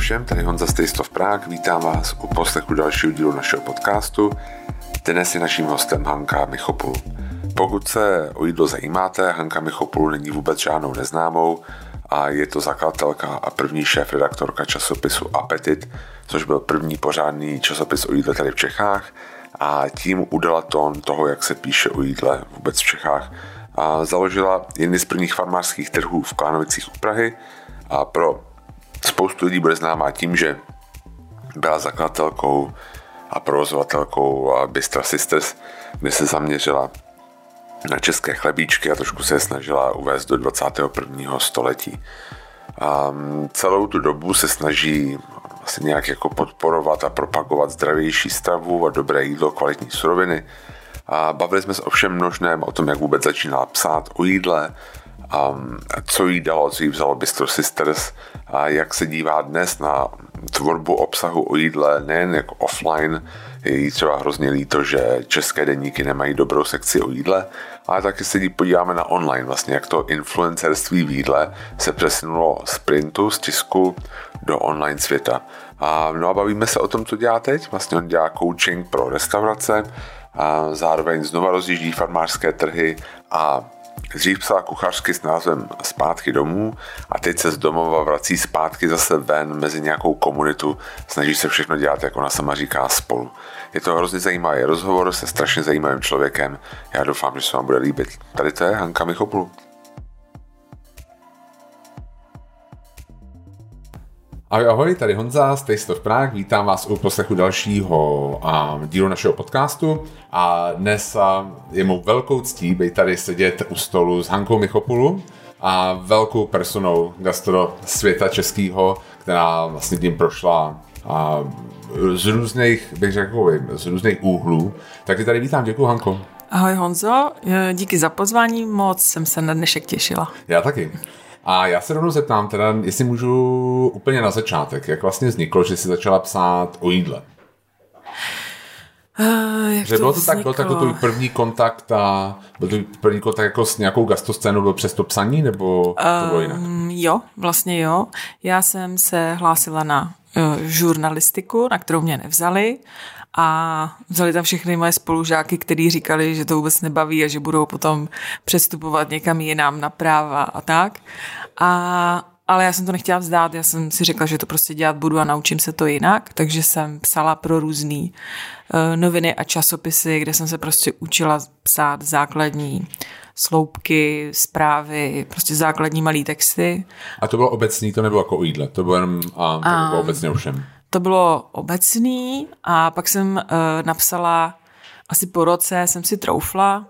všem, tady Honza of Prague, vítám vás u poslechu dalšího dílu našeho podcastu. Dnes je naším hostem Hanka Michopul. Pokud se o jídlo zajímáte, Hanka Michopul není vůbec žádnou neznámou a je to zakladatelka a první šéf redaktorka časopisu Appetit, což byl první pořádný časopis o jídle tady v Čechách a tím udala tón toho, jak se píše o jídle vůbec v Čechách. A založila jedny z prvních farmářských trhů v Klánovicích u Prahy a pro spoustu lidí bude známá tím, že byla zakladatelkou a provozovatelkou Bystra Sisters, kde se zaměřila na české chlebíčky a trošku se je snažila uvést do 21. století. A celou tu dobu se snaží vlastně nějak jako podporovat a propagovat zdravější stravu a dobré jídlo, kvalitní suroviny. A bavili jsme se o všem množném, o tom, jak vůbec začínala psát o jídle, a co jí dalo, co jí vzalo Bistro Sisters a jak se dívá dnes na tvorbu obsahu o jídle, nejen jako offline, je jí třeba hrozně líto, že české denníky nemají dobrou sekci o jídle, ale taky se podíváme na online, vlastně jak to influencerství v jídle se přesunulo z printu, z tisku do online světa. A, no a bavíme se o tom, co dělá teď. Vlastně on dělá coaching pro restaurace, a zároveň znova rozjíždí farmářské trhy a Dřív psala kuchařky s názvem Zpátky domů a teď se z domova vrací zpátky zase ven mezi nějakou komunitu, snaží se všechno dělat, jak ona sama říká, spolu. Je to hrozně zajímavý rozhovor se strašně zajímavým člověkem. Já doufám, že se vám bude líbit. Tady to je Hanka Michopulu. Ahoj, ahoj, tady Honza z Taste of Prague, vítám vás u poslechu dalšího um, dílu našeho podcastu a dnes uh, je mou velkou ctí být tady sedět u stolu s Hankou Michopulu a velkou personou gastro světa českého, která vlastně tím prošla a z různých, bych řekl, z různých úhlů. Tak ty tady vítám, děkuji Hanko. Ahoj Honzo, díky za pozvání, moc jsem se na dnešek těšila. Já taky. A já se rovnou zeptám, teda, jestli můžu úplně na začátek, jak vlastně vzniklo, že jsi začala psát o jídle? Uh, jak že to bylo to tak, byl to jako tvůj první kontakt a byl to první kontakt jako s nějakou gastoscénou byl přes to psaní, nebo to bylo jinak? Um, jo, vlastně jo. Já jsem se hlásila na uh, žurnalistiku, na kterou mě nevzali a vzali tam všechny moje spolužáky, kteří říkali, že to vůbec nebaví a že budou potom přestupovat někam jinam na práva a tak. A, ale já jsem to nechtěla vzdát, já jsem si řekla, že to prostě dělat budu a naučím se to jinak, takže jsem psala pro různý uh, noviny a časopisy, kde jsem se prostě učila psát základní sloupky, zprávy, prostě základní malý texty. A to bylo obecný, to nebylo jako o jídle, to bylo jenom a, to bylo A- obecně o všem. To bylo obecný a pak jsem uh, napsala asi po roce, jsem si troufla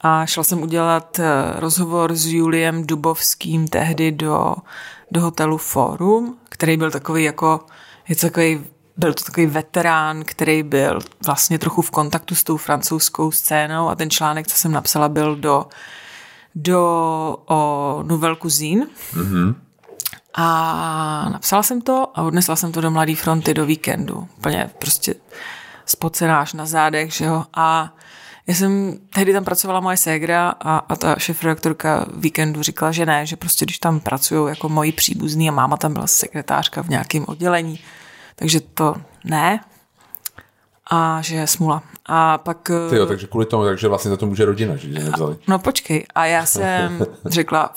a šla jsem udělat uh, rozhovor s Juliem Dubovským tehdy do, do hotelu Forum, který byl takový jako, je to takový, byl to takový veterán, který byl vlastně trochu v kontaktu s tou francouzskou scénou a ten článek, co jsem napsala, byl do, do o Nouvelle Cuisine. A napsala jsem to a odnesla jsem to do Mladé fronty do víkendu. Úplně prostě spocenáš na zádech, že jo. A já jsem, tehdy tam pracovala moje ségra a, a ta šefredaktorka víkendu říkala, že ne, že prostě když tam pracují jako moji příbuzní a máma tam byla sekretářka v nějakém oddělení, takže to ne. A že je smula. A pak... Ty jo, takže kvůli tomu, takže vlastně za to může rodina, že tě nevzali. No počkej, a já jsem řekla,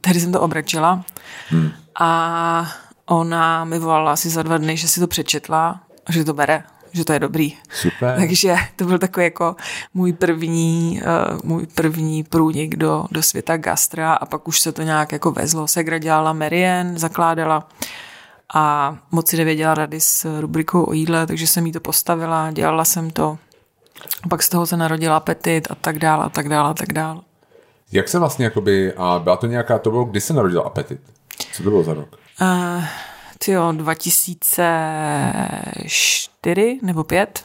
tehdy jsem to obračila hmm. a ona mi volala asi za dva dny, že si to přečetla a že to bere, že to je dobrý. Super. Takže to byl takový jako můj první, uh, můj první průnik do, do světa gastra a pak už se to nějak jako vezlo. Segra dělala Merien, zakládala a moc si nevěděla rady s rubrikou o jídle, takže jsem jí to postavila, dělala jsem to. A pak z toho se narodila apetit a tak dál a tak dál a tak dál. Jak se vlastně, jakoby, a byla to nějaká, to bylo, kdy se narodil Apetit? Co to bylo za rok? Uh, tyjo, 2004 nebo 5?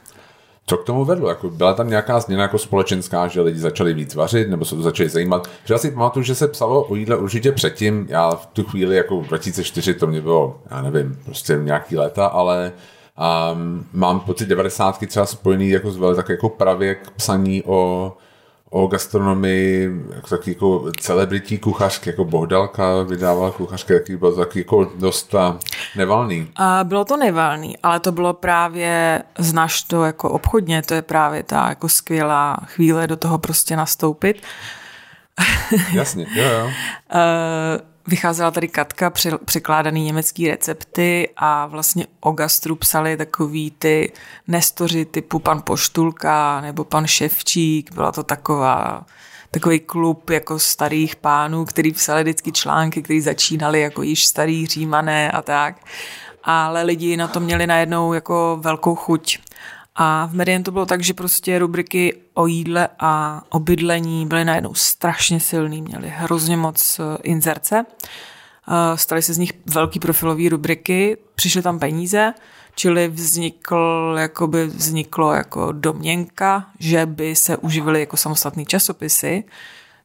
Co k tomu vedlo? Jako byla tam nějaká změna jako společenská, že lidi začali víc vařit, nebo se to začali zajímat? Že já si pamatuju, že se psalo o jídle určitě předtím. Já v tu chvíli jako 2004 to mě bylo, já nevím, prostě nějaký léta, ale um, mám pocit 90. třeba spojený jako s velmi tak jako pravěk psaní o, o gastronomii, jako taky jako celebritní kuchařky, jako Bohdalka vydávala kuchařky, taky byl taky jako dost nevalný. A bylo to nevalný, ale to bylo právě, znáš to jako obchodně, to je právě ta jako skvělá chvíle do toho prostě nastoupit. Jasně, jo, jo. Vycházela tady Katka, překládaný německý recepty a vlastně o gastru psali takový ty nestoři typu pan Poštulka nebo pan Ševčík. Byla to taková takový klub jako starých pánů, který psali vždycky články, který začínali jako již starý římané a tak. Ale lidi na to měli najednou jako velkou chuť. A v Medien to bylo tak, že prostě rubriky o jídle a o bydlení byly najednou strašně silný, měly hrozně moc eh, inzerce. Eh, staly se z nich velký profilový rubriky, přišly tam peníze, čili vznikl, jakoby vzniklo jako domněnka, že by se uživily jako samostatný časopisy,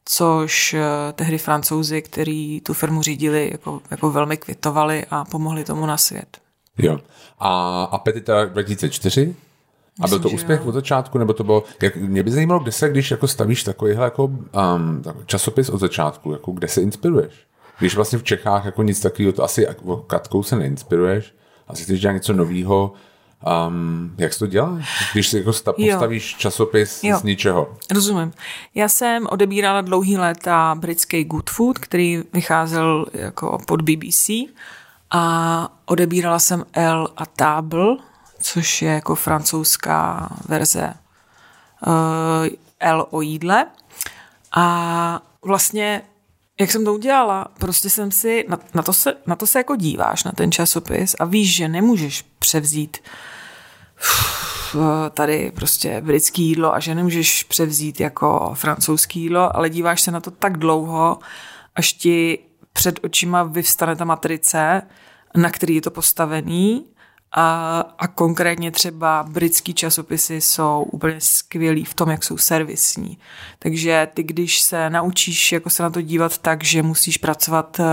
což eh, tehdy francouzi, kteří tu firmu řídili, jako, jako velmi kvitovali a pomohli tomu na svět. Jo. A Apetita 2004? A byl to úspěch od začátku, nebo to bylo, jak, mě by zajímalo, kde se, když jako stavíš takovýhle jako um, časopis od začátku, jako kde se inspiruješ? Když vlastně v Čechách jako nic takového, to asi jako Katkou se neinspiruješ, asi chceš dělat něco nového, Um, jak se to dělá? Když si jako sta- postavíš jo. časopis jo. z ničeho. Rozumím. Já jsem odebírala dlouhý léta britský Good Food, který vycházel jako pod BBC a odebírala jsem L a Table, což je jako francouzská verze uh, L o jídle. A vlastně, jak jsem to udělala, prostě jsem si, na, na, to se, na to se jako díváš, na ten časopis a víš, že nemůžeš převzít tady prostě britský jídlo a že nemůžeš převzít jako francouzský jídlo, ale díváš se na to tak dlouho, až ti před očima vyvstane ta matrice, na který je to postavený a, a konkrétně třeba britský časopisy jsou úplně skvělí v tom, jak jsou servisní. Takže ty, když se naučíš jako se na to dívat tak, že musíš pracovat eh,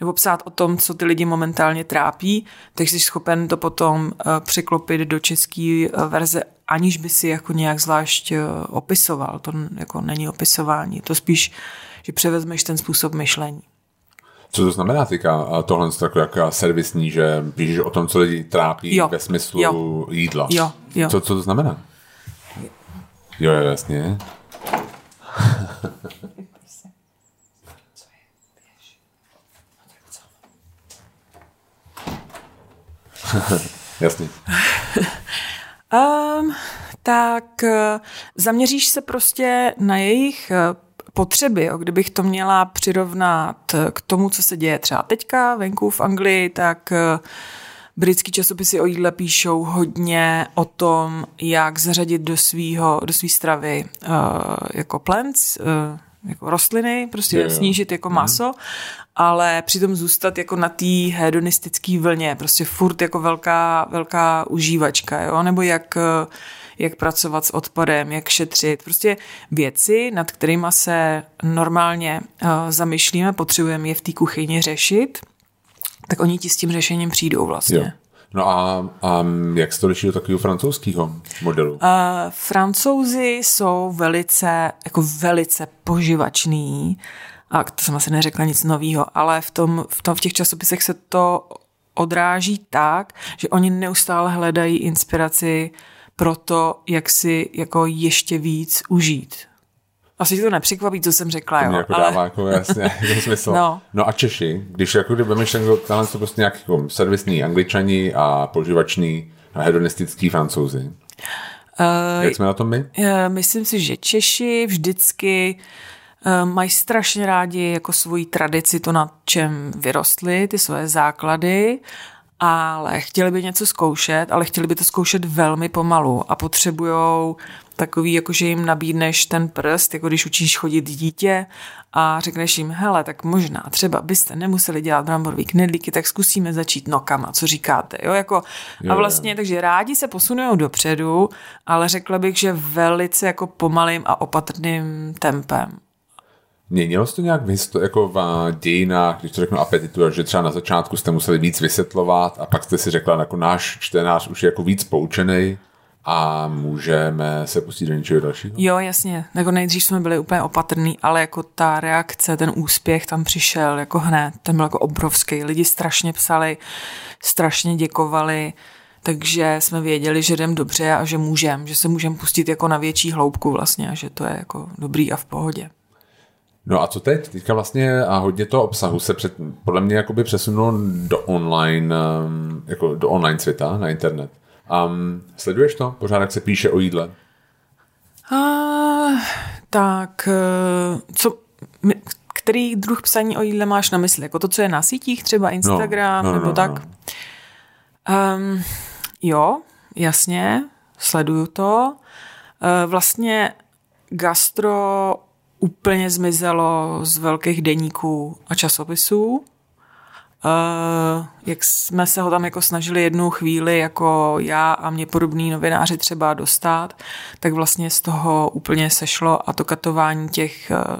nebo psát o tom, co ty lidi momentálně trápí, tak jsi schopen to potom eh, překlopit do české eh, verze, aniž by si jako nějak zvlášť opisoval. To jako není opisování, to spíš, že převezmeš ten způsob myšlení. Co to znamená teďka tohle jako jaká servisní, že píšeš o tom, co lidi trápí jo. ve smyslu jo. jídla? Jo, jo. Co, co to znamená? Jo, jo jasně. Jasně. um, tak eh, zaměříš se prostě na jejich eh, potřeby, jo, kdybych to měla přirovnat k tomu, co se děje třeba teďka venku v Anglii, tak eh, britský časopisy o jídle píšou hodně o tom, jak zařadit do svýho, do svý stravy uh, jako plants, uh, jako rostliny, prostě je, snížit jako mhm. maso, mm. ale přitom zůstat jako na té hedonistické vlně, prostě furt jako velká, velká užívačka, jo, nebo jak uh, jak pracovat s odpadem, jak šetřit. Prostě věci, nad kterými se normálně uh, zamýšlíme, potřebujeme je v té kuchyni řešit, tak oni ti s tím řešením přijdou vlastně. Jo. No a, a jak se to liší do takového francouzského modelu? Uh, francouzi jsou velice, jako velice poživační, a to jsem asi neřekla nic nového, ale v, tom, v, tom, v těch časopisech se to odráží tak, že oni neustále hledají inspiraci pro to, jak si jako ještě víc užít. Asi to nepřekvapí, co jsem řekla, to jo. Jako ale... dává jako jasně jako smysl. No. no. a Češi, když jako kdyby myšlenko, talent jsou prostě nějaký jako servisní angličani a poživační a hedonistický francouzi. Uh, Jak jsme na tom my? Uh, myslím si, že Češi vždycky uh, mají strašně rádi jako svoji tradici, to na čem vyrostli, ty své základy ale chtěli by něco zkoušet, ale chtěli by to zkoušet velmi pomalu a potřebujou takový, jako že jim nabídneš ten prst, jako když učíš chodit dítě a řekneš jim, hele, tak možná třeba byste nemuseli dělat bramborový knedlíky, tak zkusíme začít nokama, co říkáte, jo, jako a vlastně, takže rádi se posunují dopředu, ale řekla bych, že velice jako pomalým a opatrným tempem. Měnilo se to nějak v, histo- jako v dějinách, když to řeknu apetitu, že třeba na začátku jste museli víc vysvětlovat a pak jste si řekla, jako náš čtenář už je jako víc poučený? a můžeme se pustit do něčeho dalšího? Jo, jasně. Jako nejdřív jsme byli úplně opatrní, ale jako ta reakce, ten úspěch tam přišel jako hned. Ten byl jako obrovský. Lidi strašně psali, strašně děkovali, takže jsme věděli, že jdem dobře a že můžeme, že se můžeme pustit jako na větší hloubku vlastně a že to je jako dobrý a v pohodě. No a co teď? Teďka vlastně a hodně toho obsahu se před, podle mě jakoby přesunulo do online, um, jako do online světa, na internet. Um, sleduješ to? Pořád jak se píše o jídle? Uh, tak, uh, co, který druh psaní o jídle máš na mysli? Jako to, co je na sítích, třeba Instagram, no, no, nebo no, tak? No. Um, jo, jasně, sleduju to. Uh, vlastně gastro úplně zmizelo z velkých deníků a časopisů. Uh, jak jsme se ho tam jako snažili jednu chvíli jako já a mě podobní novináři třeba dostat, tak vlastně z toho úplně sešlo a to katování těch uh,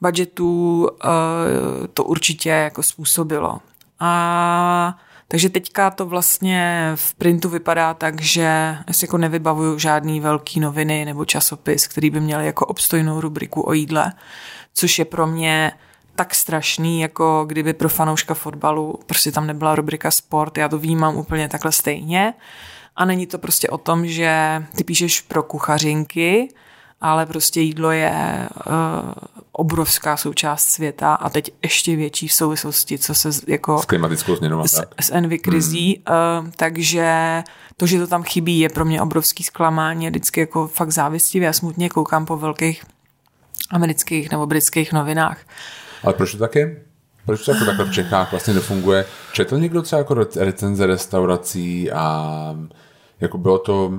budgetů uh, to určitě jako způsobilo. A takže teďka to vlastně v printu vypadá tak, že si jako nevybavuju žádný velký noviny nebo časopis, který by měl jako obstojnou rubriku o jídle, což je pro mě tak strašný, jako kdyby pro fanouška fotbalu prostě tam nebyla rubrika sport, já to vnímám úplně takhle stejně. A není to prostě o tom, že ty píšeš pro kuchařinky, ale prostě jídlo je uh, obrovská součást světa a teď ještě větší v souvislosti, co se jako... S klimatickou změnou s, s envy krizí, hmm. uh, takže to, že to tam chybí, je pro mě obrovský zklamání vždycky jako fakt závistivě a smutně koukám po velkých amerických nebo britských novinách. Ale proč to tak je? Proč to jako takhle v Čechách vlastně nefunguje? Četl někdo třeba jako recenze restaurací a jako bylo to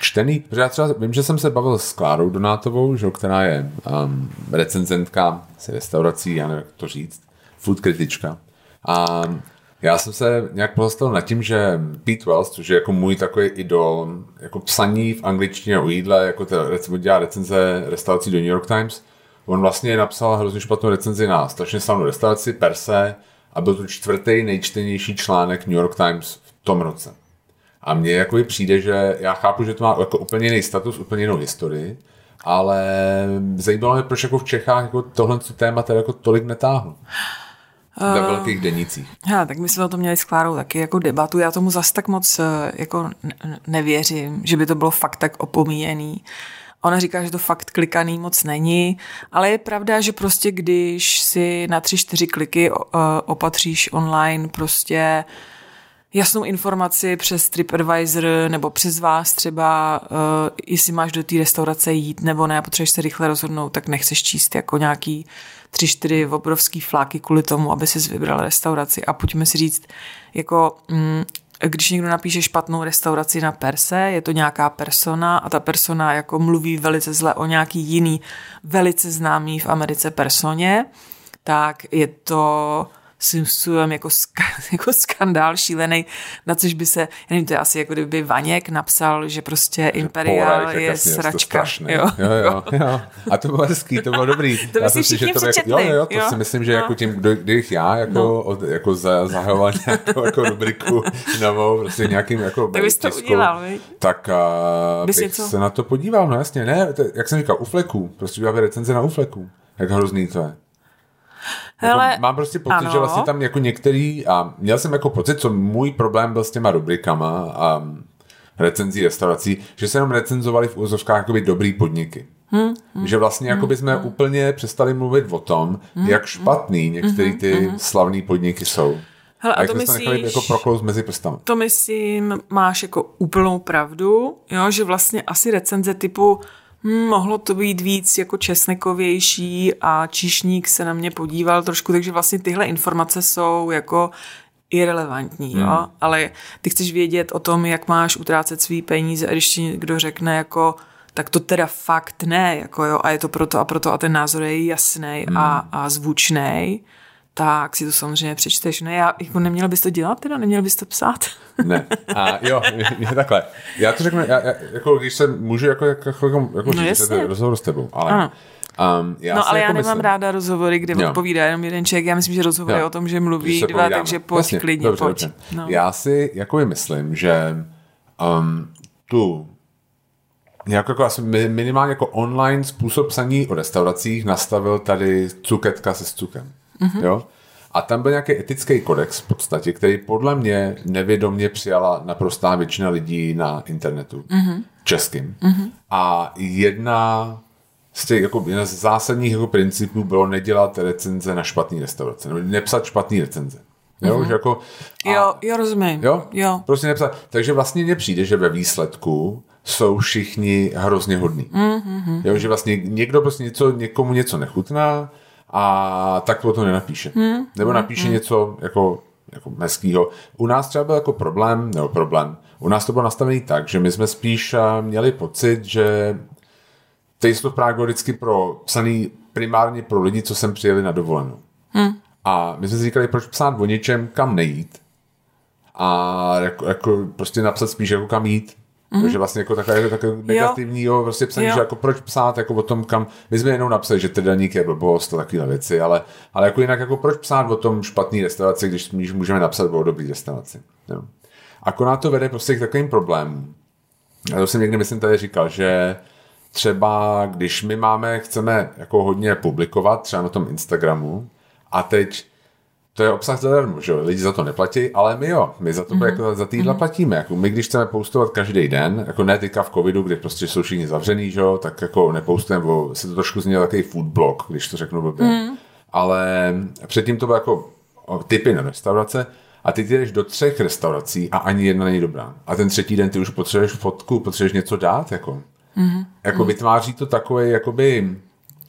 čtený, protože já třeba vím, že jsem se bavil s Klárou Donátovou, že, která je um, recenzentka z restaurací, já nevím, jak to říct, food kritička. A já jsem se nějak pozastavil nad tím, že Pete Wells, což je jako můj takový idol, jako psaní v angličtině o jídle, jako to dělá recenze restaurací do New York Times, on vlastně napsal hrozně špatnou recenzi na strašně slavnou restauraci Perse a byl to čtvrtý nejčtenější článek New York Times v tom roce. A mně jako přijde, že já chápu, že to má jako úplně jiný status, úplně jinou historii, ale zajímalo mě, proč jako v Čechách jako tohle téma tady jako tolik netáhlo. Ve uh, velkých denicích. Já, tak my jsme o tom měli s Klárou taky jako debatu. Já tomu zas tak moc eh, jako nevěřím, že by to bylo fakt tak opomíjený. Ona říká, že to fakt klikaný moc není, ale je pravda, že prostě když si na tři, čtyři kliky opatříš online prostě uh, jasnou informaci přes TripAdvisor nebo přes vás třeba, uh, jestli máš do té restaurace jít nebo ne, potřebuješ se rychle rozhodnout, tak nechceš číst jako nějaký tři, čtyři obrovský fláky kvůli tomu, aby si vybral restauraci. A pojďme si říct, jako mm, když někdo napíše špatnou restauraci na Perse, je to nějaká persona a ta persona jako mluví velice zle o nějaký jiný velice známý v Americe personě, tak je to způsobem jako, ska, jako skandál šílený, na což by se, já nevím, to je asi jako kdyby Vaněk napsal, že prostě Imperial je jasně, sračka. Jo. Jo, jo, jo. A to bylo hezký, to bylo dobrý. to já si všichni že to jako, jo, jo, to jo? si myslím, že no. jako tím, kdo, když já jako, no. od, jako za, zahajoval nějakou jako rubriku novou, prostě nějakým jako to bys to udělal, tak uh, bych něco? se na to podíval, no jasně, ne, to, jak jsem říkal, u fleků, prostě udělali recenze na ufleku, jak hrozný to je. Hele, jako mám prostě pocit, ano. že vlastně tam jako některý, a měl jsem jako pocit, co můj problém byl s těma rubrikama a recenzí restaurací, že se jenom recenzovali v úzovkách jakoby dobrý podniky. Hmm, hmm, že vlastně hmm, jako jsme hmm. úplně přestali mluvit o tom, hmm, jak špatný hmm, některé ty hmm, slavné podniky jsou. Hele, a, a to myslíš, jako proklouz mezi prstami. To myslím, máš jako úplnou pravdu, jo, že vlastně asi recenze typu mohlo to být víc jako česnekovější a číšník se na mě podíval trošku, takže vlastně tyhle informace jsou jako irrelevantní, hmm. jo? ale ty chceš vědět o tom, jak máš utrácet svý peníze a když ti někdo řekne jako tak to teda fakt ne, jako jo, a je to proto a proto a ten názor je jasný hmm. a, a zvučný, tak si to samozřejmě přečteš. Ne, já, jako neměl bys to dělat teda, neměl bys to psát? Ne, a jo, je takhle. Já to řeknu, já, já, jako když se můžu jako, jako, jako, jako no říct, rozhovor s tebou, ale... Ano. Um, já no ale jako já nemám myslím... ráda rozhovory, kde jo. odpovídá jenom jeden člověk. Já myslím, že rozhovor je o tom, že mluví že dva, takže pojď Jasně, klidně, dobře, pojď. Dobře. No. Já si jako myslím, že um, tu jako, jako asi minimálně jako online způsob psaní o restauracích nastavil tady Cuketka se s Cukem. Mm-hmm. Jo? A tam byl nějaký etický kodex v podstatě, který podle mě nevědomě přijala naprostá většina lidí na internetu mm-hmm. českým. Mm-hmm. A jedna z těch jako, jedna z zásadních jako principů bylo nedělat recenze na špatný restaurace, nebo nepsat špatný recenze. Jo, mm-hmm. jako, a, jo, jo, rozumím. Jo? jo. Prostě nepsat. Takže vlastně mně přijde, že ve výsledku jsou všichni hrozně hodní. Mm-hmm. Jo, že vlastně někdo prostě něco, někomu něco nechutná a tak to to nenapíše. Mm-hmm. Nebo napíše mm-hmm. něco jako, jako meskýho. U nás třeba byl jako problém, nebo problém, u nás to bylo nastavené tak, že my jsme spíš eh, měli pocit, že Taste Prague byl vždycky pro, psaný primárně pro lidi, co sem přijeli na dovolenou. Hmm. A my jsme si říkali, proč psát o něčem, kam nejít. A jako, jako prostě napsat spíš jako kam jít. Mm-hmm. Takže vlastně jako takové, takové negativní, jo. prostě psaní, jo. že jako proč psát, jako o tom, kam, my jsme jenom napsali, že tredaník je blbost a takové věci, ale, ale jako jinak, jako proč psát o tom špatný restauraci, když můžeme napsat o dobrý restauraci. Jo. Akorát to vede prostě k takovým problémům. Já to jsem někdy, myslím, tady říkal, že třeba když my máme, chceme jako hodně publikovat, třeba na tom Instagramu, a teď to je obsah zadarmo, že jo? Lidi za to neplatí, ale my jo, my za to mm-hmm. jako za týdla mm-hmm. platíme. Jako my, když chceme postovat každý den, jako ne teďka v covidu, kdy prostě jsou všichni zavřený, že jo, tak jako nepostujeme, bo se to trošku znělo takový food blog, když to řeknu blbě. Mm. Ale předtím to bylo jako typy na restaurace a ty jdeš do třech restaurací a ani jedna není dobrá. A ten třetí den ty už potřebuješ fotku, potřebuješ něco dát, jako. Mm-hmm. Jako vytváří to takový jakoby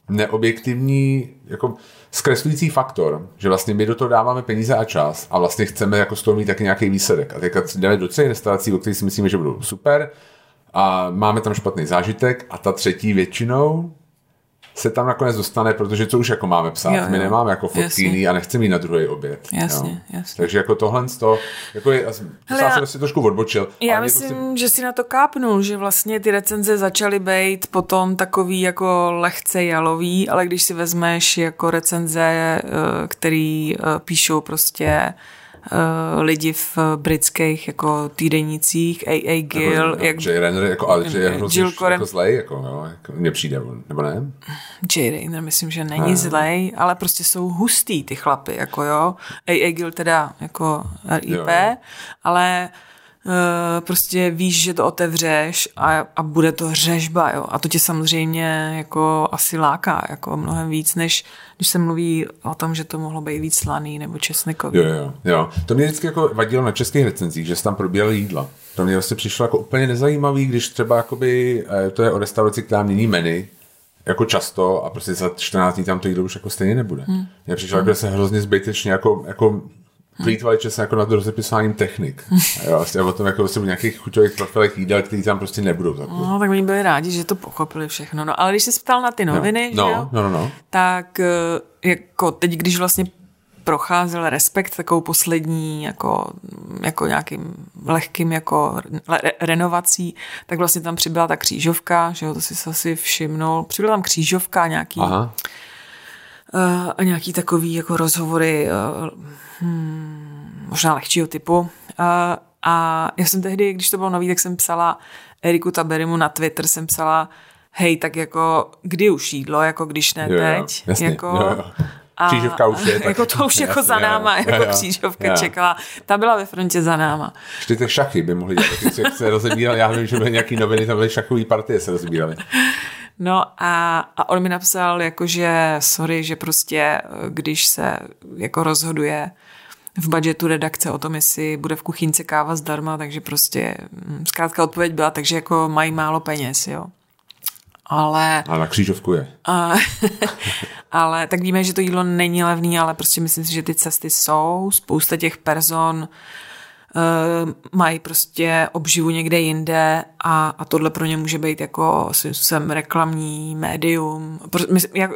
neobjektivní, jako zkreslující faktor, že vlastně my do toho dáváme peníze a čas a vlastně chceme jako z toho mít taky nějaký výsledek. A teďka jdeme do třech restaurací, o kterých si myslíme, že budou super a máme tam špatný zážitek a ta třetí většinou se tam nakonec dostane, protože to už jako máme psát. Jo, jo. My nemáme jako fotky a nechceme jít na druhý oběd. Jasně, jo. jasně. Takže jako tohle z toho, jako je, Hele, já jsem si trošku odbočil. Já myslím, prostě... že si na to kápnul, že vlastně ty recenze začaly být potom takový jako lehce jalový, ale když si vezmeš jako recenze, eh, který eh, píšou prostě uh, lidi v britských jako týdenicích, A.A. Gill. Nebo, jak, Jay Renner, jako, ale že je hrozně jako zlej, jako, no, jako mně přijde, nebo ne? Jay Renner myslím, že není ne. zlej, ale prostě jsou hustý ty chlapy, jako jo. A.A. Gill teda jako RIP, jo. ale Uh, prostě víš, že to otevřeš a, a bude to řežba, jo. A to tě samozřejmě jako asi láká, jako mnohem víc, než když se mluví o tom, že to mohlo být víc slaný nebo česnekový. Jo, jo, jo. To mě vždycky jako vadilo na českých recenzích, že se tam probíhaly jídla. To mě vlastně přišlo jako úplně nezajímavý, když třeba jakoby, eh, to je o restauraci, která mění menu, jako často a prostě za 14 dní tam to jídlo už jako stejně nebude. Hmm. Mně přišlo, hmm. že se hrozně zbytečně jako, jako plýtvali čas jako nad rozepisováním technik. jo, vlastně o tom jako vlastně nějakých chuťových profilech jídel, který tam prostě nebudou. Tak. No, tak oni byli rádi, že to pochopili všechno. No, ale když se ptal na ty noviny, no, že jo? No, no, no. tak eh, jako teď, když vlastně procházel respekt takovou poslední jako, jako nějakým lehkým jako re, renovací, tak vlastně tam přibyla ta křížovka, že jo, to si asi všimnul. Přibyla tam křížovka nějaký Aha. Uh, a nějaký takový jako rozhovory hmm, možná lehčího typu. Uh, a já jsem tehdy, když to bylo nový, tak jsem psala Eriku Taberimu na Twitter, jsem psala hej, tak jako kdy už jídlo, jako když ne jo, teď. Jo, jasně, jako, jo, jo. A křížovka už je. Tak... Jako to už jako za náma, jo, jako jo, křížovka jo. čekala. Ta byla ve frontě za náma. Ještě ty šachy by mohly dělat, jak se rozebírali, já vím, že byly nějaký noviny, tam byly šachové partie se rozbíraly. No a, a on mi napsal, jako že sorry, že prostě když se jako rozhoduje v budgetu redakce o tom, jestli bude v kuchynce káva zdarma, takže prostě hm, zkrátka odpověď byla, takže jako mají málo peněz, jo. Ale... A na křížovku je. A, ale tak víme, že to jídlo není levný, ale prostě myslím si, že ty cesty jsou. Spousta těch person uh, mají prostě obživu někde jinde a, a tohle pro ně může být jako způsobem reklamní médium.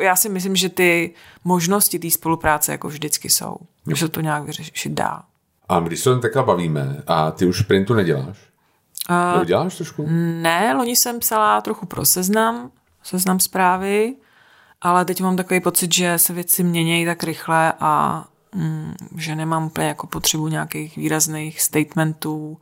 Já si myslím, že ty možnosti té spolupráce jako vždycky jsou. Že se to nějak vyřešit dá. A když se takhle bavíme a ty už printu neděláš? Uh, děláš trošku? Ne, loni jsem psala trochu pro seznam, seznam zprávy, ale teď mám takový pocit, že se věci měnějí tak rychle a že nemám úplně jako potřebu nějakých výrazných statementů,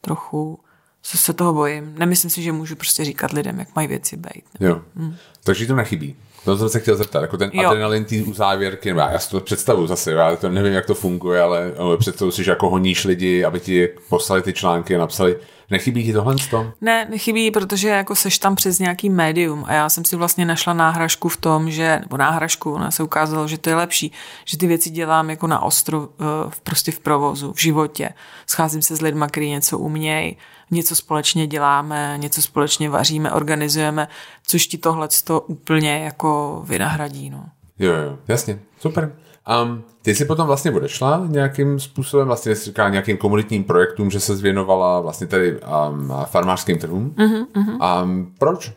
trochu se toho bojím. Nemyslím si, že můžu prostě říkat lidem, jak mají věci být. Jo. Hmm. Takže to nechybí. To jsem se chtěl zeptat, jako ten jo. adrenalin tý závěrky, já si to představu zase, já to nevím, jak to funguje, ale představu si, že jako honíš lidi, aby ti poslali ty články a napsali, Nechybí ti tohle tom? Ne, nechybí, protože jako seš tam přes nějaký médium a já jsem si vlastně našla náhražku v tom, že, nebo náhražku, ona se ukázalo, že to je lepší, že ty věci dělám jako na ostro, eh, prostě v provozu, v životě. Scházím se s lidmi, kteří něco umějí, něco společně děláme, něco společně vaříme, organizujeme, což ti tohle to úplně jako vynahradí. No. Jo, jo, jasně, super. Um, ty jsi potom vlastně odešla nějakým způsobem, vlastně jsi říkala nějakým komunitním projektům, že se zvěnovala vlastně tady um, farmářským trhům. Uh-huh, Um, proč?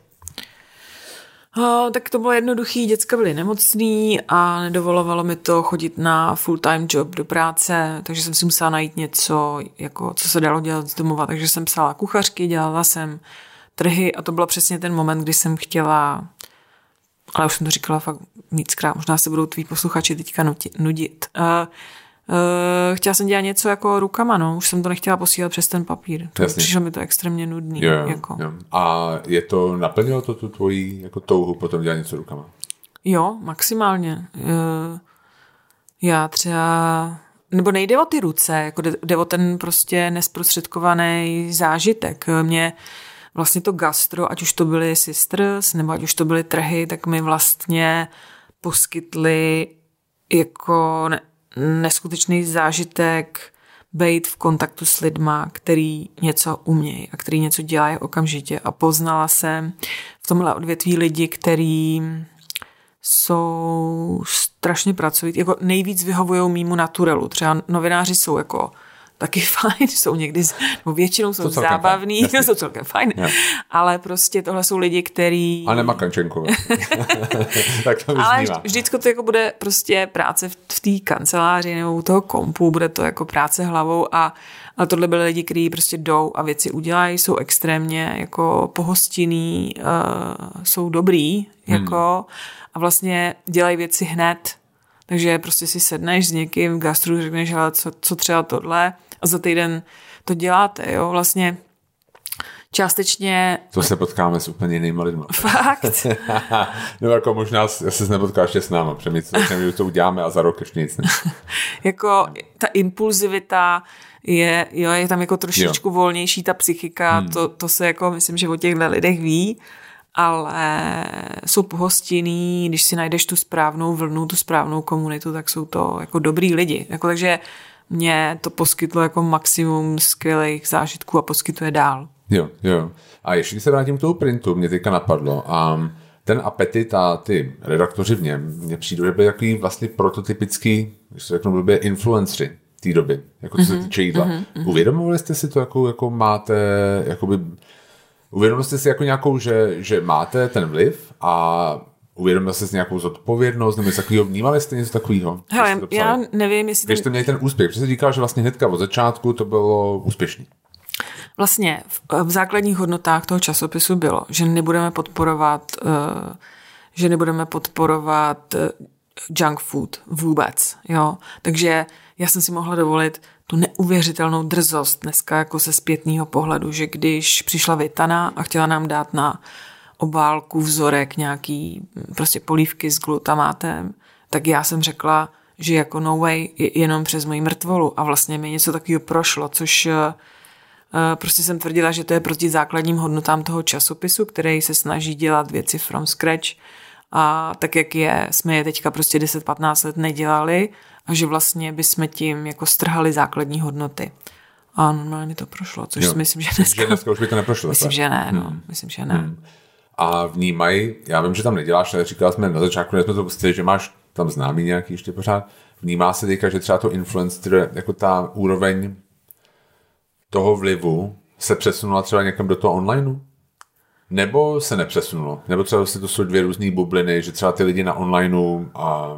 Uh, tak to bylo jednoduchý, děcka byly nemocný a nedovolovalo mi to chodit na full-time job do práce, takže jsem si musela najít něco, jako, co se dalo dělat z domova, takže jsem psala kuchařky, dělala jsem trhy a to byl přesně ten moment, kdy jsem chtěla ale už jsem to říkala fakt víckrát, možná se budou tví posluchači teďka nudit. Uh, uh, chtěla jsem dělat něco jako rukama, no, už jsem to nechtěla posílat přes ten papír. To přišlo mi to extrémně nudný. Jo, jako. jo. A je to, naplnilo to tu tvoji jako touhu potom dělat něco rukama? Jo, maximálně. Uh, já třeba nebo nejde o ty ruce, jako jde o ten prostě nesprostředkovaný zážitek. Mě vlastně to gastro, ať už to byly sisters, nebo ať už to byly trhy, tak mi vlastně poskytli jako neskutečný zážitek být v kontaktu s lidma, který něco umějí a který něco dělají okamžitě. A poznala jsem v tomhle odvětví lidi, který jsou strašně pracují, jako nejvíc vyhovují mýmu naturelu. Třeba novináři jsou jako taky fajn, jsou někdy, nebo většinou jsou zábavní, fajn, jsou celkem fajn, jo. ale prostě tohle jsou lidi, který... A nemá kančenku. tak to Ale vždycky to jako bude prostě práce v, v té kanceláři nebo u toho kompu, bude to jako práce hlavou a, a tohle byly lidi, kteří prostě jdou a věci udělají, jsou extrémně jako pohostinný, uh, jsou dobrý, hmm. jako a vlastně dělají věci hned, takže prostě si sedneš s někým v gastru, řekneš, hele, co, co třeba tohle a za týden to děláte, jo, vlastně částečně... To se potkáme s úplně jinými lidmi. Fakt? no jako možná se nepotkáš ještě s námi, přemýšlím, že to uděláme a za rok ještě nic ne. jako ta impulzivita je, jo, je tam jako trošičku jo. volnější ta psychika, hmm. to, to se jako myslím, že o těchto lidech ví, ale jsou pohostinný, když si najdeš tu správnou vlnu, tu správnou komunitu, tak jsou to jako dobrý lidi. Jako, takže mě to poskytlo jako maximum skvělých zážitků a poskytuje dál. Jo, jo. A ještě když se vrátím k tomu printu, mě teďka napadlo. A ten apetit a ty redaktoři v něm, mně přijde, že byli takový vlastně prototypický, když se řeknu blbě, influenceri té doby, jako co se mm-hmm, týče jídla. Mm-hmm. Uvědomovali jste si to, jako, jako máte, jakoby, uvědomili jste si jako nějakou, že, že máte ten vliv a uvědomil jsi nějakou zodpovědnost, nebo něco takového, vnímali jste něco takového? Hele, já nevím, jestli... Když jste měli ten úspěch, protože jsi říkal, že vlastně hnedka od začátku to bylo úspěšný. Vlastně v, v základních hodnotách toho časopisu bylo, že nebudeme podporovat, uh, že nebudeme podporovat uh, junk food vůbec, jo. Takže já jsem si mohla dovolit tu neuvěřitelnou drzost dneska jako se zpětného pohledu, že když přišla Vitana a chtěla nám dát na obálku, vzorek, nějaký prostě polívky s glutamátem, tak já jsem řekla, že jako no way, jenom přes moji mrtvolu a vlastně mi něco takového prošlo, což eh, prostě jsem tvrdila, že to je proti základním hodnotám toho časopisu, který se snaží dělat věci from scratch a tak, jak je, jsme je teďka prostě 10-15 let nedělali a že vlastně bychom tím jako strhali základní hodnoty. A normálně mi to prošlo, což jo. si myslím, že dneska... Že dneska už by to neprošlo. Myslím, tak? že ne, no. Hmm. Myslím, že ne. Hmm a vnímají, já vím, že tam neděláš, ale říkal jsme na začátku, jsme to pustili, že máš tam známý nějaký ještě pořád, vnímá se teďka, že třeba to influencer, jako ta úroveň toho vlivu se přesunula třeba někam do toho onlineu? Nebo se nepřesunulo? Nebo třeba vlastně to jsou dvě různé bubliny, že třeba ty lidi na onlineu a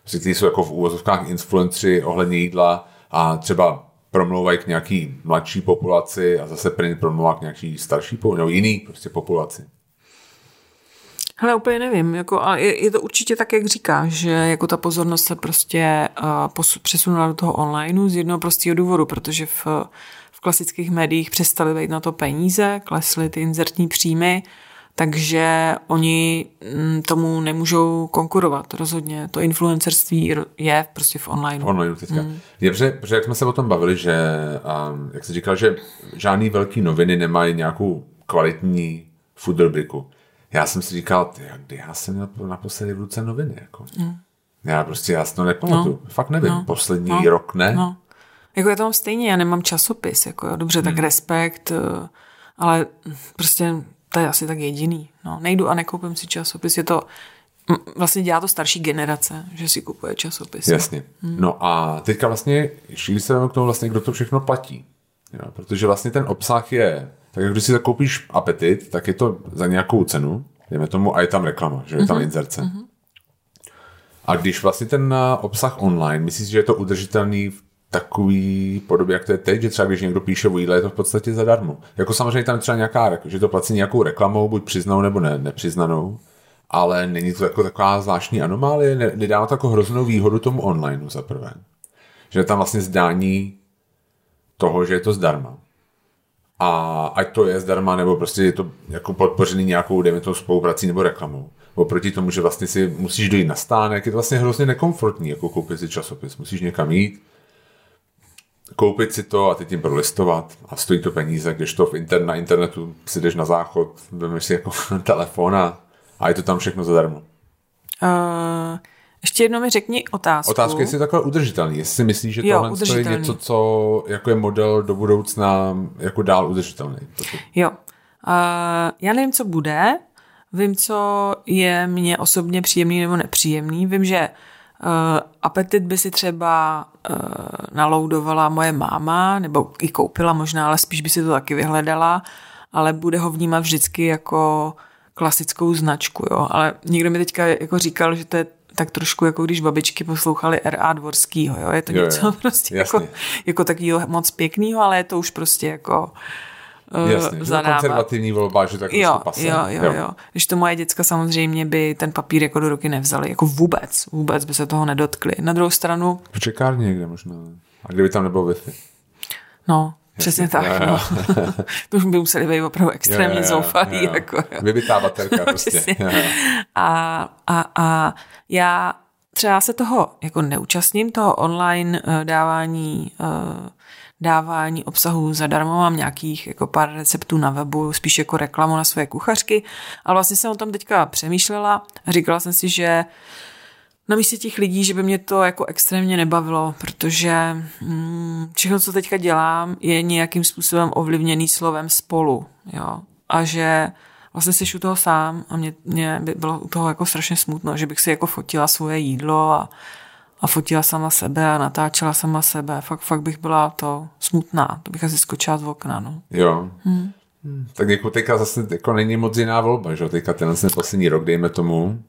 prostě ty jsou jako v úvozovkách influenceri ohledně jídla a třeba promlouvají k nějaký mladší populaci a zase print promlouvá k nějaký starší, nebo jiný prostě populaci. Hele, úplně nevím. Jako, a je, je to určitě tak, jak říkáš, že jako ta pozornost se prostě uh, pos, přesunula do toho onlineu z jednoho prostého důvodu, protože v, v klasických médiích přestaly být na to peníze, klesly ty inzertní příjmy, takže oni mm, tomu nemůžou konkurovat rozhodně. To influencerství je prostě v online. Online teďka. Mm. Je, protože, protože jak jsme se o tom bavili, že, um, jak jsi říkal, že žádný velký noviny nemají nějakou kvalitní food rubriku. Já jsem si říkal, ty, kdy já jsem měl naposledy v ruce noviny. Jako. Mm. Já prostě já si to nepamatuju. No. Fakt nevím. No. Poslední no. rok ne. No. Jako já to mám stejně, já nemám časopis. Jako, dobře, hmm. tak respekt, eh, ale prostě to je asi tak jediný. No, nejdu a nekoupím si časopis. Je to, vlastně dělá to starší generace, že si kupuje časopis. Jasně. Hmm. No a teďka vlastně, když se k tomu vlastně, kdo to všechno platí. Jo, protože vlastně ten obsah je, tak jak když si zakoupíš apetit, tak je to za nějakou cenu, dejme tomu, a je tam reklama, že je tam mm-hmm. inzerce. Mm-hmm. A když vlastně ten eh, obsah online, myslíš, že je to udržitelný v takový podobě, jak to je teď, že třeba když někdo píše o jídle, je to v podstatě zadarmo. Jako samozřejmě tam třeba nějaká, že to platí nějakou reklamou, buď přiznanou nebo ne, nepřiznanou, ale není to jako taková zvláštní anomálie, ne, nedává to jako hroznou výhodu tomu onlineu za prvé. Že tam vlastně zdání toho, že je to zdarma. A ať to je zdarma, nebo prostě je to jako podpořený nějakou, dejme to, spoluprací nebo reklamou. Oproti tomu, že vlastně si musíš dojít na stánek, je to vlastně hrozně nekomfortní, jako koupit si časopis. Musíš někam jít, koupit si to a teď tím prolistovat a stojí to peníze, když to v inter, na internetu si jdeš na záchod, vezmeš si jako telefon a, a je to tam všechno zadarmo. Uh, ještě jednou mi řekni otázku. Otázka, jestli je takhle udržitelný. Jestli si myslíš, že tohle je něco, co jako je model do budoucna jako dál udržitelný. Jo. Uh, já nevím, co bude. Vím, co je mně osobně příjemný nebo nepříjemný. Vím, že Uh, apetit by si třeba uh, naloudovala moje máma, nebo i koupila možná, ale spíš by si to taky vyhledala, ale bude ho vnímat vždycky jako klasickou značku, jo. Ale někdo mi teďka jako říkal, že to je tak trošku jako když babičky poslouchali R.A. Dvorskýho, jo. Je to jo, něco jo. prostě jako, jako takového moc pěkného, ale je to už prostě jako uh, Jasně, zadávat. konzervativní volba, že tak jo, prostě jo, jo, jo, jo. Když to moje děcka samozřejmě by ten papír jako do ruky nevzali, jako vůbec, vůbec by se toho nedotkli. Na druhou stranu... V čekárně někde možná. A kdyby tam nebylo Wi-Fi? No, Přesně tak, jo, no. to už by museli být opravdu extrémně zoufalý. Jako, Vybitá baterka prostě. a, a, a já třeba se toho jako neúčastním, toho online uh, dávání uh, dávání obsahu zadarmo, mám nějakých jako pár receptů na webu, spíš jako reklamu na své kuchařky, ale vlastně jsem o tom teďka přemýšlela a říkala jsem si, že na místě těch lidí, že by mě to jako extrémně nebavilo, protože hmm, všechno, co teďka dělám, je nějakým způsobem ovlivněný slovem spolu, jo, a že vlastně jsi u toho sám a mě, mě by bylo u toho jako strašně smutno, že bych si jako fotila svoje jídlo a a fotila sama sebe a natáčela sama sebe. Fakt, fakt bych byla to smutná. To bych asi skočila z okna, no. Jo. Hmm. Tak jako teďka zase jako není moc jiná volba, že teďka ten poslední rok, dejme tomu,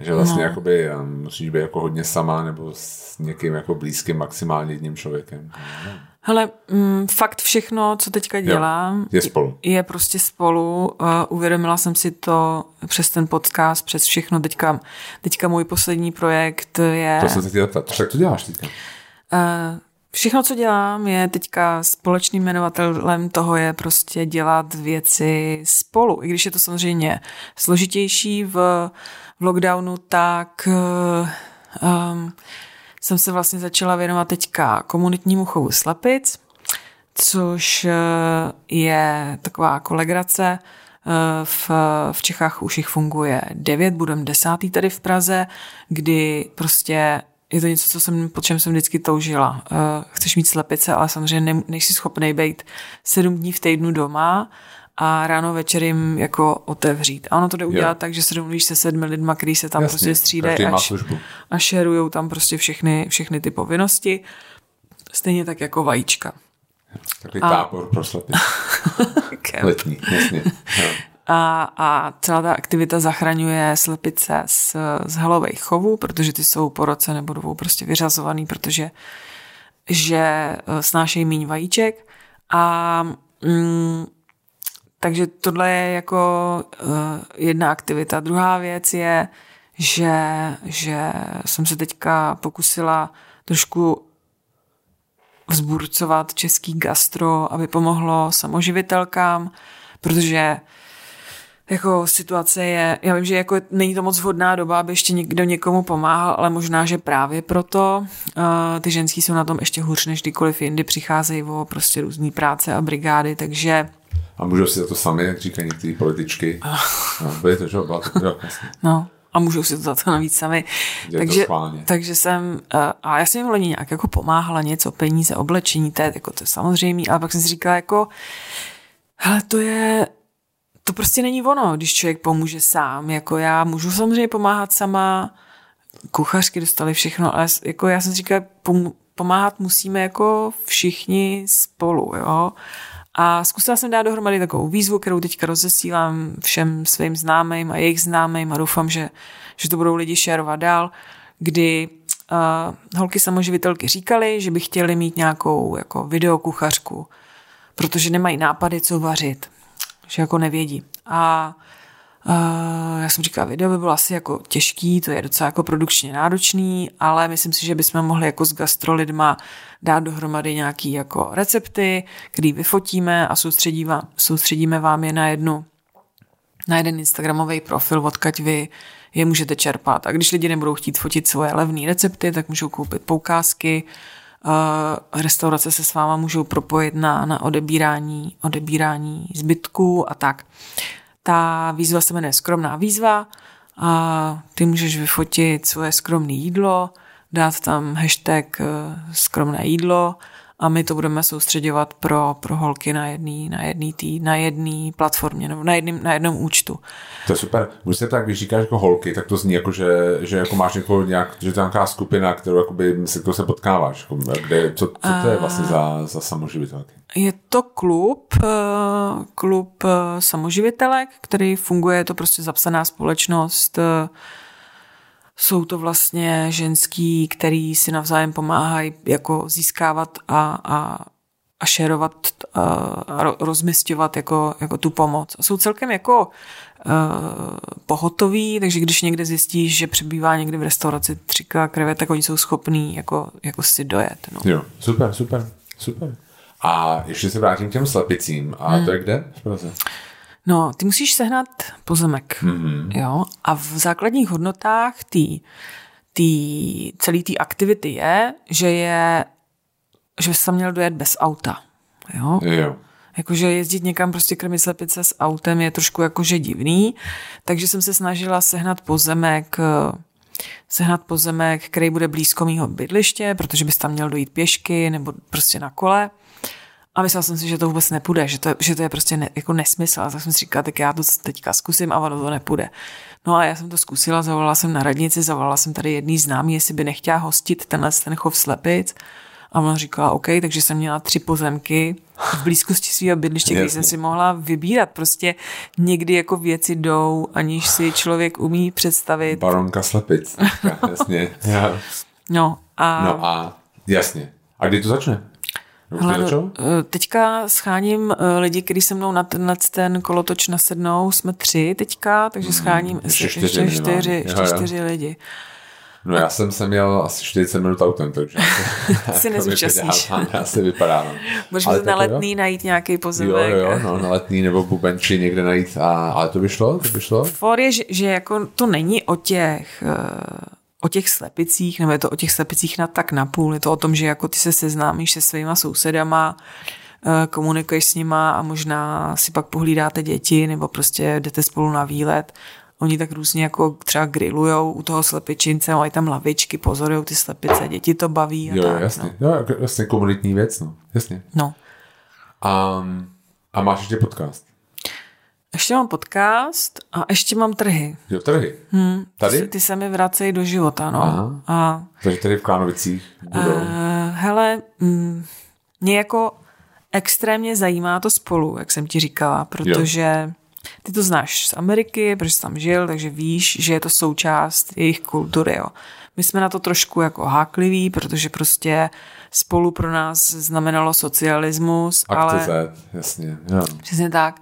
že vlastně no. jakoby musíš být jako hodně sama nebo s někým jako blízkým maximálně jedním člověkem. No. Hele, mm, fakt všechno, co teďka dělám, jo, je spolu. Je prostě spolu. Uh, uvědomila jsem si to přes ten podcast, přes všechno. Teďka, teďka můj poslední projekt je... To se teď co tak to děláš teďka? Uh, všechno, co dělám, je teďka společným jmenovatelem toho je prostě dělat věci spolu. I když je to samozřejmě složitější v, v lockdownu, tak um, jsem se vlastně začala věnovat teďka komunitnímu chovu slepic, což eh, je taková kolegrace. Eh, v, v Čechách už jich funguje devět, budem desátý tady v Praze, kdy prostě je to něco, co jsem, po čem jsem vždycky toužila. Chceš mít slepice, ale samozřejmě nejsi schopný být sedm dní v týdnu doma a ráno večer jim jako otevřít. A ono to jde udělat jo. tak, že se domluvíš se sedmi lidma, který se tam Jasně, prostě střídají a, a šerujou tam prostě všechny, všechny ty povinnosti. Stejně tak jako vajíčka. Takový a... tábor pro. Letní, jasně. A, a celá ta aktivita zachraňuje slepice z, z halových chovů, protože ty jsou po roce nebo dvou prostě vyřazovaný, protože že eh, snášejí míň vajíček a mm, takže tohle je jako uh, jedna aktivita. Druhá věc je, že, že jsem se teďka pokusila trošku vzburcovat český gastro, aby pomohlo samoživitelkám, protože jako situace je, já vím, že jako není to moc vhodná doba, aby ještě někdo někomu pomáhal, ale možná, že právě proto uh, ty ženský jsou na tom ještě hůř než kdykoliv jindy, přicházejí o prostě různý práce a brigády, takže a můžou si za to sami, jak říkají některé političky. No, bude to, že jo, to, No, a můžou si to za to navíc sami. Je takže, to takže jsem, uh, a já jsem jim loni nějak jako pomáhala něco, peníze, oblečení, to je, jako to je samozřejmé, ale pak jsem si říkala jako, hele, to je, to prostě není ono, když člověk pomůže sám. Jako já můžu samozřejmě pomáhat sama, kuchařky dostali všechno, ale jako já jsem si říkala, pomáhat musíme jako všichni spolu, jo. A zkusila jsem dát dohromady takovou výzvu, kterou teďka rozesílám všem svým známým a jejich známým a doufám, že, že to budou lidi šerovat dál, kdy uh, holky samoživitelky říkali, že by chtěli mít nějakou jako videokuchařku, protože nemají nápady, co vařit, že jako nevědí. A Uh, já jsem říkala, video by bylo asi jako těžký, to je docela jako produkčně náročný, ale myslím si, že bychom mohli jako s gastrolidma dát dohromady nějaký jako recepty, který vyfotíme a soustředí vám, soustředíme vám je na jednu na jeden Instagramový profil, odkaď vy je můžete čerpat. A když lidi nebudou chtít fotit svoje levné recepty, tak můžou koupit poukázky, uh, restaurace se s váma můžou propojit na, na odebírání, odebírání zbytků a tak. Ta výzva se jmenuje Skromná výzva a ty můžeš vyfotit svoje skromné jídlo, dát tam hashtag eh, skromné jídlo a my to budeme soustředovat pro, pro holky na jedný, na jedný tý, na jedný platformě nebo na, jedným, na jednom účtu. To je super. Můžeš se tak, když říkáš jako holky, tak to zní jako, že, že jako máš někoho nějak, že to je nějaká skupina, kterou jakoby, se kterou se potkáváš. Jako, kde, co, co to je vlastně za, za samoživitelky? Je to klub, eh, klub eh, samoživitelek, který funguje, je to prostě zapsaná společnost jsou to vlastně ženský, který si navzájem pomáhají jako získávat a, a, a šerovat a, a jako, jako tu pomoc. Jsou celkem jako uh, pohotoví, takže když někde zjistíš, že přebývá někde v restauraci třika kreve, tak oni jsou schopní jako, jako si dojet. No. Jo, super, super, super. A ještě se vrátím k těm slepicím. A hmm. to je kde v Praze? No, ty musíš sehnat pozemek, mm-hmm. jo, a v základních hodnotách tý, tý, celý té aktivity je, že je, že tam měl dojet bez auta, jo. Jo. Jakože jezdit někam prostě krmit slepice s autem je trošku jakože divný, takže jsem se snažila sehnat pozemek, sehnat pozemek, který bude blízko mýho bydliště, protože bys tam měl dojít pěšky nebo prostě na kole. A myslela jsem si, že to vůbec nepůjde, že to, že to je prostě ne, jako nesmysl. A tak jsem si říkala, tak já to teďka zkusím a ono to nepůjde. No a já jsem to zkusila, zavolala jsem na radnici, zavolala jsem tady jedný známý, jestli by nechtěla hostit tenhle ten chov slepic. A ona říkala, OK, takže jsem měla tři pozemky v blízkosti svého bydliště, kde jsem si mohla vybírat. Prostě někdy jako věci jdou, aniž si člověk umí představit. Baronka slepic, jasně. No a... No a jasně. A kdy to začne? Hele, eh, teďka scháním eh, lidi, kteří se mnou na tenhle ten kolotoč nasednou, jsme tři teďka, takže hmm, scháním ještě čtyři, ještě čtyři, ještě čtyři lidi. No já jsem se měl asi 40 minut autem, takže si nezúčastníš. Já se vypadá. Můžeme na letný jo? najít nějaký pozemek. Jo, jo, no, na letný nebo bubenči někde najít. A, ale to by šlo? To by šlo? For je, že, že jako to není o těch uh, o těch slepicích, nebo je to o těch slepicích na tak napůl, je to o tom, že jako ty se seznámíš se svýma sousedama, eh, komunikuješ s nima a možná si pak pohlídáte děti nebo prostě jdete spolu na výlet. Oni tak různě jako třeba grillujou u toho slepičince, mají tam lavičky, pozorují ty slepice, děti to baví. A jo, tak, jasně. No. Jo, jasně komunitní věc, no. Jasně. No. A, a máš ještě podcast? Ještě mám podcast a ještě mám trhy. Jo, trhy. Hmm, Tady? Ty, ty se mi vracejí do života, no. Aha. A, Takže tady v Klánovicích budou. Uh, hele, mm, mě jako extrémně zajímá to spolu, jak jsem ti říkala, protože jo. ty to znáš z Ameriky, protože jsi tam žil, takže víš, že je to součást jejich kultury, jo. My jsme na to trošku jako hákliví, protože prostě spolu pro nás znamenalo socialismus. Akce ale... Z, jasně. Jo. Přesně tak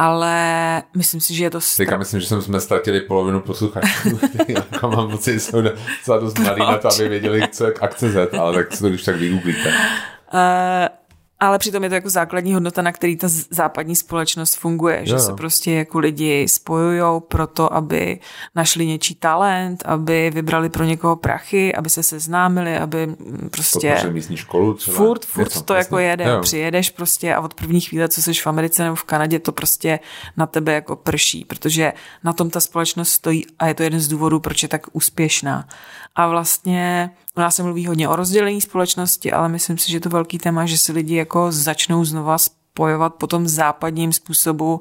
ale myslím si, že je to... Teďka myslím, že jsme ztratili polovinu posluchačů, jako mám pocit, že jsou docela dost mladý na to, aby věděli, co je akce Z, ale tak si to když tak vygooglíte. Ale přitom je to jako základní hodnota, na který ta západní společnost funguje, že jo. se prostě jako lidi spojují pro to, aby našli něčí talent, aby vybrali pro někoho prachy, aby se seznámili, aby mm, prostě... místní školu třeba. Furt, furt něco, to jako jede. Jo. Přijedeš prostě a od první chvíle, co jsi v Americe nebo v Kanadě, to prostě na tebe jako prší, protože na tom ta společnost stojí a je to jeden z důvodů, proč je tak úspěšná. A vlastně u nás se mluví hodně o rozdělení společnosti, ale myslím si, že je to velký téma, že si lidi jako začnou znova spojovat po tom západním způsobu,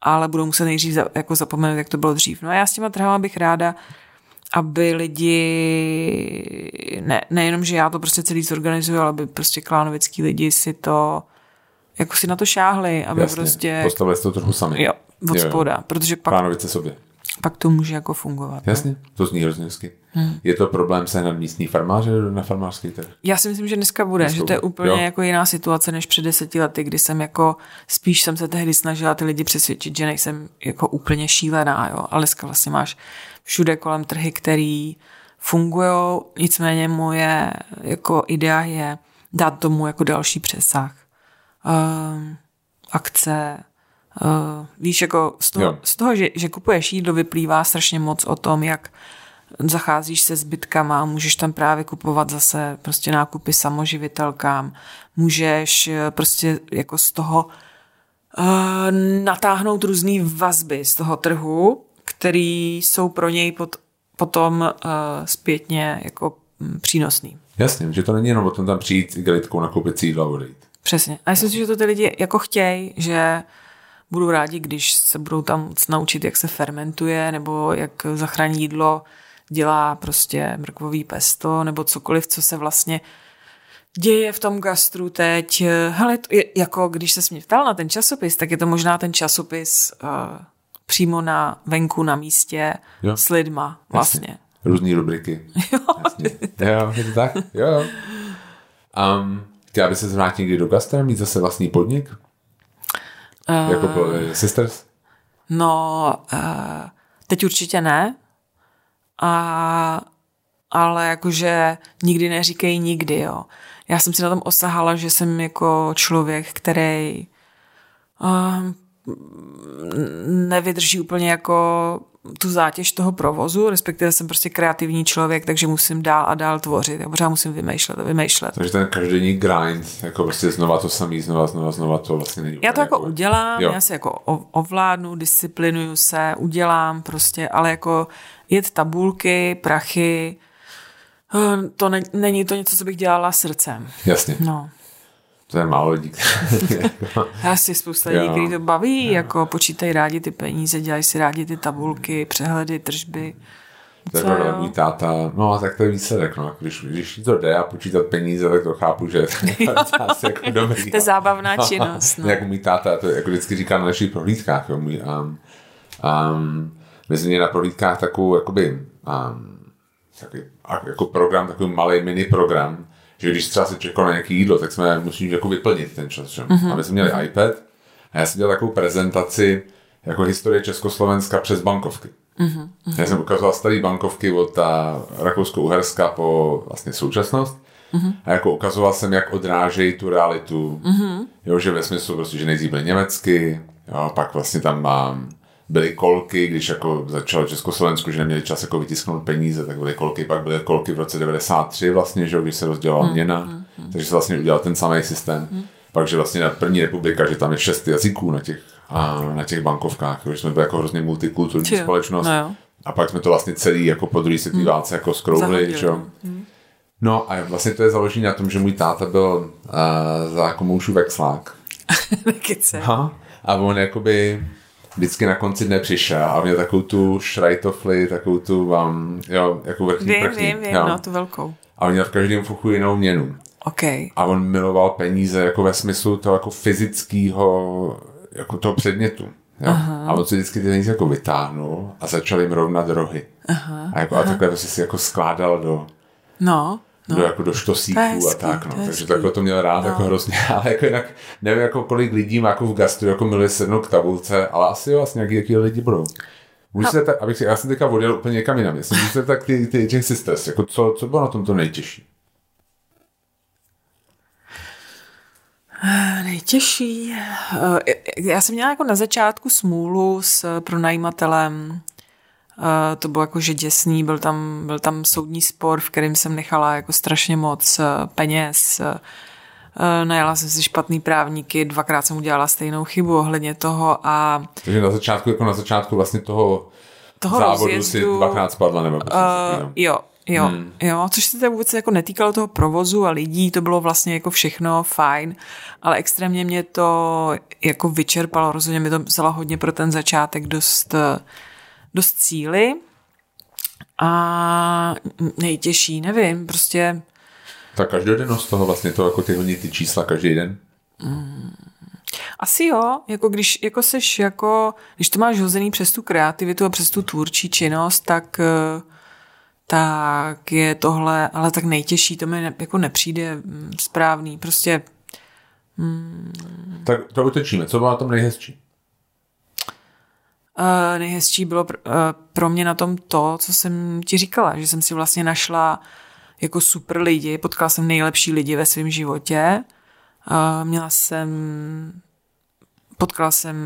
ale budou muset nejdřív jako zapomenout, jak to bylo dřív. No a já s těma trhama bych ráda, aby lidi, ne, nejenom, že já to prostě celý zorganizuju, ale aby prostě klánovický lidi si to, jako si na to šáhli, aby Jasně, prostě... Postavili to trochu sami. Jo, od spoda, protože pak... Klánovice sobě pak to může jako fungovat. Jasně, ne? to zní hrozně hezky. Hmm. Je to problém sehnat místní farmáře na farmářský trh? Já si myslím, že dneska bude, dneska že to je úplně jo. jako jiná situace než před deseti lety, kdy jsem jako, spíš jsem se tehdy snažila ty lidi přesvědčit, že nejsem jako úplně šílená, jo, ale dneska vlastně máš všude kolem trhy, který fungují, nicméně moje jako idea je dát tomu jako další přesah. Um, akce, Uh, víš, jako z toho, z toho že, že kupuješ jídlo, vyplývá strašně moc o tom, jak zacházíš se zbytkama, a můžeš tam právě kupovat zase prostě nákupy samoživitelkám, můžeš eh, prostě jako z toho uh, natáhnout různé vazby z toho trhu, který jsou pro něj pot, potom uh, zpětně jako mm, přínosný. Jasně, že to není jenom o tom tam přijít igelitkou nakoupit si jídlo a odejít. Přesně. A myslím si, že to ty lidi jako chtějí, že budou rádi, když se budou tam naučit, jak se fermentuje, nebo jak zachrání jídlo dělá prostě mrkvový pesto, nebo cokoliv, co se vlastně děje v tom gastru teď. Hele, to je, jako když se mě ptal na ten časopis, tak je to možná ten časopis uh, přímo na venku, na místě jo. s lidma vlastně. Jasně. Různý rubriky. Jo. Jasně. jo, je to tak? Jo, jo. Um, chtěla by se zvrátit někdy do gastra, mít zase vlastní podnik? Uh, jako uh, Sisters? No, uh, teď určitě ne. A, ale jakože nikdy neříkej nikdy, jo. Já jsem si na tom osahala, že jsem jako člověk, který uh, nevydrží úplně jako tu zátěž toho provozu, respektive jsem prostě kreativní člověk, takže musím dál a dál tvořit. Já pořád musím vymýšlet a vymýšlet. Takže ten každodenní grind, jako prostě znova to samý, znova, znova, znova to vlastně není. Já to jako, jako udělám, jo. já se jako ovládnu, disciplinuju se, udělám prostě, ale jako jet tabulky, prachy, eh, to ne, není to něco, co bych dělala srdcem. Jasně. No. To je málo lidí. Asi spousta lidí, kteří to baví, jo. jako počítají rádi ty peníze, dělají si rádi ty tabulky, přehledy, tržby. To je pravda, můj táta, no tak to je výsledek, no, když, když to jde a počítat peníze, tak to chápu, že to je asi jako dobrý. to je zábavná činnost. No. jako můj táta, to jako vždycky říká na našich prohlídkách, jo, můj, um, um, my jsme na prohlídkách takovou, jakoby, um, takový, jako program, takový malý mini program, že když třeba se čekalo na nějaké jídlo, tak jsme museli jako vyplnit ten čas. Že? Mm-hmm. A my jsme měli iPad a já jsem dělal takovou prezentaci jako historie Československa přes bankovky. Mm-hmm. Já jsem ukazoval staré bankovky od Rakousko-Uherska po vlastně současnost. Mm-hmm. A jako ukazoval jsem, jak odrážejí tu realitu. Mm-hmm. Jo, že ve smyslu prostě, že nejdřív byly německy, jo, pak vlastně tam mám byly kolky, když jako začalo Československu, že neměli čas jako vytisknout peníze, tak byly kolky, pak byly kolky v roce 93 vlastně, že když se rozdělala hmm, měna, hmm, hmm. takže se vlastně udělal ten samý systém. Hmm. Pak, že vlastně na první republika, že tam je šest jazyků na těch, a na těch bankovkách, že jsme byli jako hrozně multikulturní Či, společnost. No jo. A pak jsme to vlastně celý jako po druhé světové hmm. válce jako skrouvli, že hmm. No a vlastně to je založené na tom, že můj táta byl uh, za komoušů vexlák. a on jakoby vždycky na konci dne přišel a měl takovou tu šrajtofli, takovou tu vám, jo, jako vrchní vím, prchní. Vím, vím, no, tu velkou. A on měl v každém fuchu jinou měnu. Okay. A on miloval peníze jako ve smyslu toho jako fyzického, jako toho předmětu. Jo? Aha. A on se vždycky ty peníze jako vytáhnul a začal jim rovnat rohy. Aha. A, jako, Aha. a takhle to si jako skládal do... No. No. Do, jako do štosíků a tak, no. Takže takhle to měl rád no. jako hrozně, ale jako jinak nevím, jako kolik lidí má jako v gastru, jako miluje sednout k tabulce, ale asi jo, asi nějaký, jaký lidi budou. Můžu se tak, abych si, já jsem teďka odjel úplně někam jinam, jestli můžu se tak ty, ty těch sisters, jako co, co bylo na tom to nejtěžší? Nejtěžší. Já jsem měla jako na začátku smůlu s pronajímatelem. To bylo jako že děsný, byl tam, byl tam soudní spor, v kterém jsem nechala jako strašně moc peněz. Najala jsem si špatný právníky, dvakrát jsem udělala stejnou chybu ohledně toho a... Takže na začátku, jako na začátku vlastně toho, toho závodu rozjezdu, si dvakrát spadla, nebo uh, Jo, Jo, hmm. jo, což se vůbec jako netýkalo toho provozu a lidí, to bylo vlastně jako všechno fajn, ale extrémně mě to jako vyčerpalo, rozhodně mi to vzalo hodně pro ten začátek dost, dost cíly a nejtěžší, nevím, prostě... Tak každodennost toho vlastně, to jako ty ty čísla každý den? Hmm. Asi jo, jako když jako seš jako, když to máš hozený přes tu kreativitu a přes tu tvůrčí činnost, tak uh, tak je tohle, ale tak nejtěžší, to mi ne, jako nepřijde mm, správný, prostě... Hmm. Tak to utečíme, co bylo na tom nejhezčí? Uh, nejhezčí bylo uh, pro mě na tom to, co jsem ti říkala, že jsem si vlastně našla jako super lidi, potkala jsem nejlepší lidi ve svém životě, uh, měla jsem, potkala jsem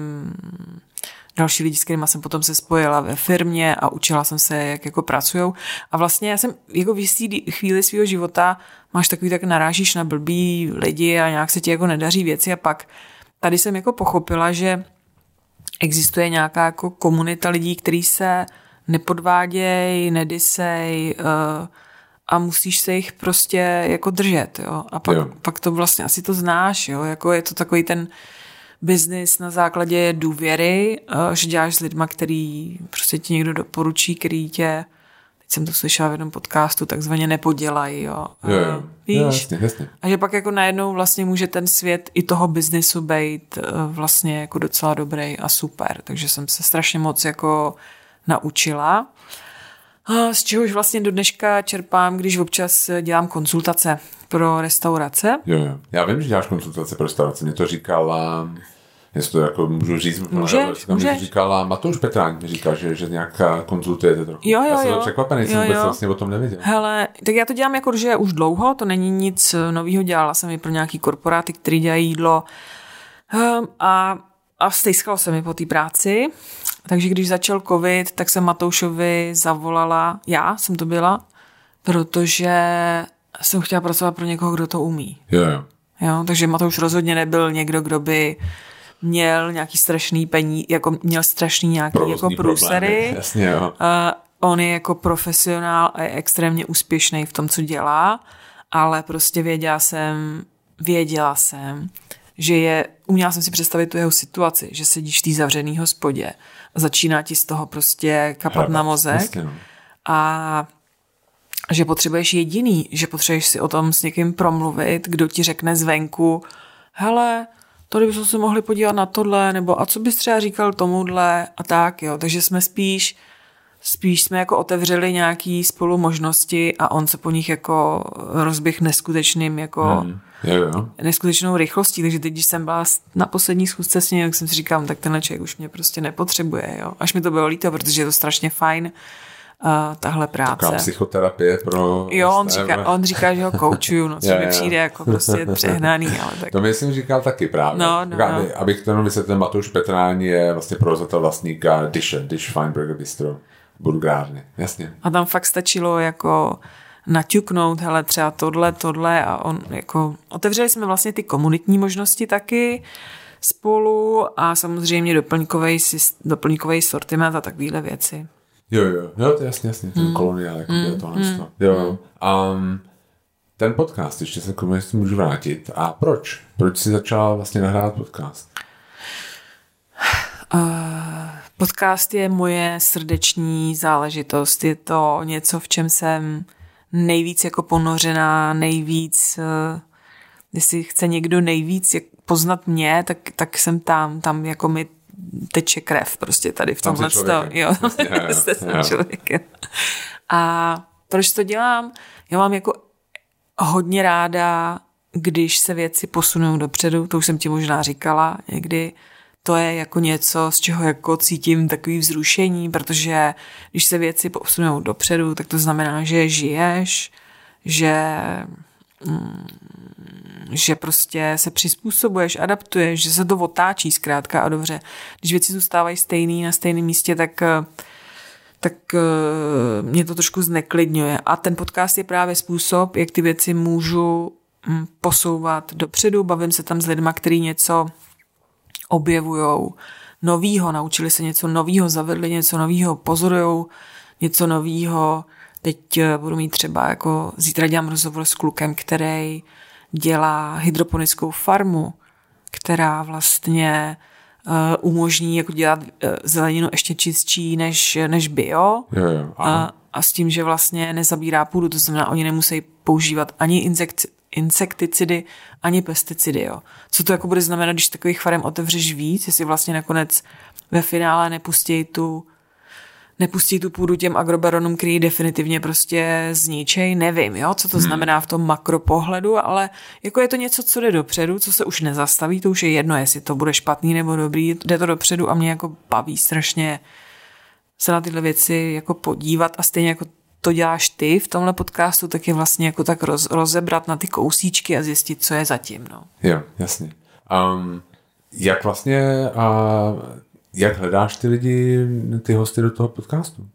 další lidi, s kterými jsem potom se spojila ve firmě a učila jsem se, jak jako pracují. A vlastně já jsem jako v jistý chvíli svého života máš takový, tak narážíš na blbý lidi a nějak se ti jako nedaří věci a pak tady jsem jako pochopila, že existuje nějaká jako komunita lidí, kteří se nepodvádějí, nedisej uh, a musíš se jich prostě jako držet, jo. A pak, jo. pak to vlastně asi to znáš, jo, jako je to takový ten biznis na základě důvěry, eh, že děláš s lidma, který prostě ti někdo doporučí, který tě jsem to slyšela v jednom podcastu, takzvaně nepodělají, jo. jo, jo. Víš? Jo, jasně, jasně. A že pak jako najednou vlastně může ten svět i toho biznisu být eh, vlastně jako docela dobrý a super. Takže jsem se strašně moc jako naučila. Z čehož vlastně do dneška čerpám, když občas dělám konzultace pro restaurace. Jo, jo. Já vím, že děláš konzultace pro restaurace. Mě to říkala, jestli to jako můžu říct, můžeš, můžeš. říkala Matouš Petrán, mi říkal, že, že nějaká konzultujete trochu. Jo, jo, já jsem jo. překvapený, jsem vůbec vlastně o tom nevěděl. Hele, tak já to dělám jako, že už dlouho, to není nic nového, dělala jsem i pro nějaký korporáty, který dělají jídlo um, a, a stejskalo se mi po té práci takže když začal covid, tak jsem Matoušovi zavolala, já jsem to byla, protože jsem chtěla pracovat pro někoho, kdo to umí. Jo, jo. jo takže Matouš rozhodně nebyl někdo, kdo by měl nějaký strašný pení, jako měl strašný nějaký Provozní jako průsery. Jasně, jo. Uh, on je jako profesionál a je extrémně úspěšný v tom, co dělá, ale prostě věděla jsem, věděla jsem, že je, uměla jsem si představit tu jeho situaci, že sedíš v té zavřený hospodě začíná ti z toho prostě kapat Hrabat, na mozek. Jasně, no. A že potřebuješ jediný, že potřebuješ si o tom s někým promluvit, kdo ti řekne zvenku, hele, tady bychom se mohli podívat na tohle, nebo a co bys třeba říkal tomuhle a tak, jo. Takže jsme spíš, spíš jsme jako otevřeli nějaký spolu možnosti a on se po nich jako rozběh neskutečným jako hmm Jo, jo. neskutečnou rychlostí, takže teď, když jsem byla na poslední schůzce s ním, tak jsem si říkal, tak tenhle člověk už mě prostě nepotřebuje, jo. Až mi to bylo líto, protože je to strašně fajn, uh, tahle práce. Taková psychoterapie pro... Jo, on říká, on říká, že ho koučuju, no, co mi přijde jako prostě přehnaný, ale tak. To mi jsem říkal taky právě. No, no, no. Abych to jenom vysvětlil, Matouš Petrání je vlastně provozatel vlastníka Dishe, Dish Fine Burger Bistro, Burgárny, jasně. A tam fakt stačilo jako naťuknout, hele, třeba tohle, tohle a on jako, otevřeli jsme vlastně ty komunitní možnosti taky spolu a samozřejmě doplňkový, doplňkový sortiment a takovéhle věci. Jo, jo, jo, to jasně, jasně, ten mm. koloniál, jako mm. tohle. Mm. Jo, um, ten podcast, ještě se k tomu můžu vrátit. A proč? Proč jsi začala vlastně nahrávat podcast? Uh, podcast je moje srdeční záležitost. Je to něco, v čem jsem nejvíc jako ponořená, nejvíc, uh, jestli chce někdo nejvíc poznat mě, tak, tak jsem tam, tam jako mi teče krev prostě tady v tomhle stavu. Jo, jste člověkem. A proč to dělám? Já mám jako hodně ráda, když se věci posunou dopředu, to už jsem ti možná říkala někdy, to je jako něco, z čeho jako cítím takový vzrušení, protože když se věci posunou dopředu, tak to znamená, že žiješ, že mm, že prostě se přizpůsobuješ, adaptuješ, že se to otáčí zkrátka a dobře. Když věci zůstávají stejný na stejném místě, tak tak mě to trošku zneklidňuje. A ten podcast je právě způsob, jak ty věci můžu hm, posouvat dopředu. Bavím se tam s lidma, kteří něco objevujou novýho, naučili se něco novýho, zavedli něco novýho, pozorujou něco novýho. Teď eh, budu mít třeba jako zítra dělám rozhovor s klukem, který dělá hydroponickou farmu, která vlastně uh, umožní jako dělat uh, zeleninu ještě čistší než, než bio. Jo, jo, a, a s tím, že vlastně nezabírá půdu, to znamená, oni nemusí používat ani insekci, insekticidy ani pesticidy. Jo. Co to jako bude znamenat, když takových farem otevřeš víc, jestli vlastně nakonec ve finále nepustí tu nepustí tu půdu těm agrobaronům, který definitivně prostě zničej, nevím, jo, co to hmm. znamená v tom makropohledu, ale jako je to něco, co jde dopředu, co se už nezastaví, to už je jedno, jestli to bude špatný nebo dobrý, jde to dopředu a mě jako baví strašně se na tyhle věci jako podívat a stejně jako to děláš ty v tomhle podcastu, tak je vlastně jako tak roz, rozebrat na ty kousíčky a zjistit, co je zatím. No. Jo, jasně. Um, jak vlastně, uh, jak hledáš ty lidi, ty hosty do toho podcastu?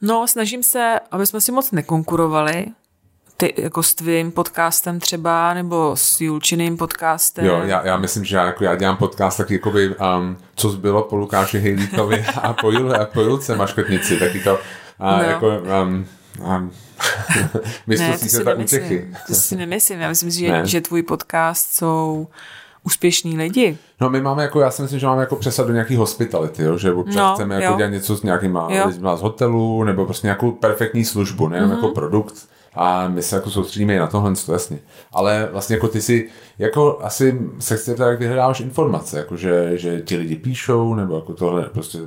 No, snažím se, aby jsme si moc nekonkurovali, ty, jako s tvým podcastem třeba, nebo s Julčiným podcastem. Jo, já, já myslím, že já, jako já dělám podcast taky jakoby, um, co zbylo po Lukáši Hejlíkovi a po, Jul, a po Julce Maškotnici, taky to a no. jako... Um, um, ne, to si, nemyslím, to si nemyslím. Já myslím, že, že tvůj podcast jsou úspěšní lidi. No my máme jako, já si myslím, že máme jako přesad do nějaký hospitality, jo? že občas no, chceme jako dělat něco s nějakýma lidma z hotelu, nebo prostě nějakou perfektní službu, ne mm-hmm. jako produkt. A my se jako soustředíme i na tohle, to jasně. Ale vlastně jako ty si, jako asi se chci tak vyhledáváš informace, jako že, že ti lidi píšou, nebo jako tohle prostě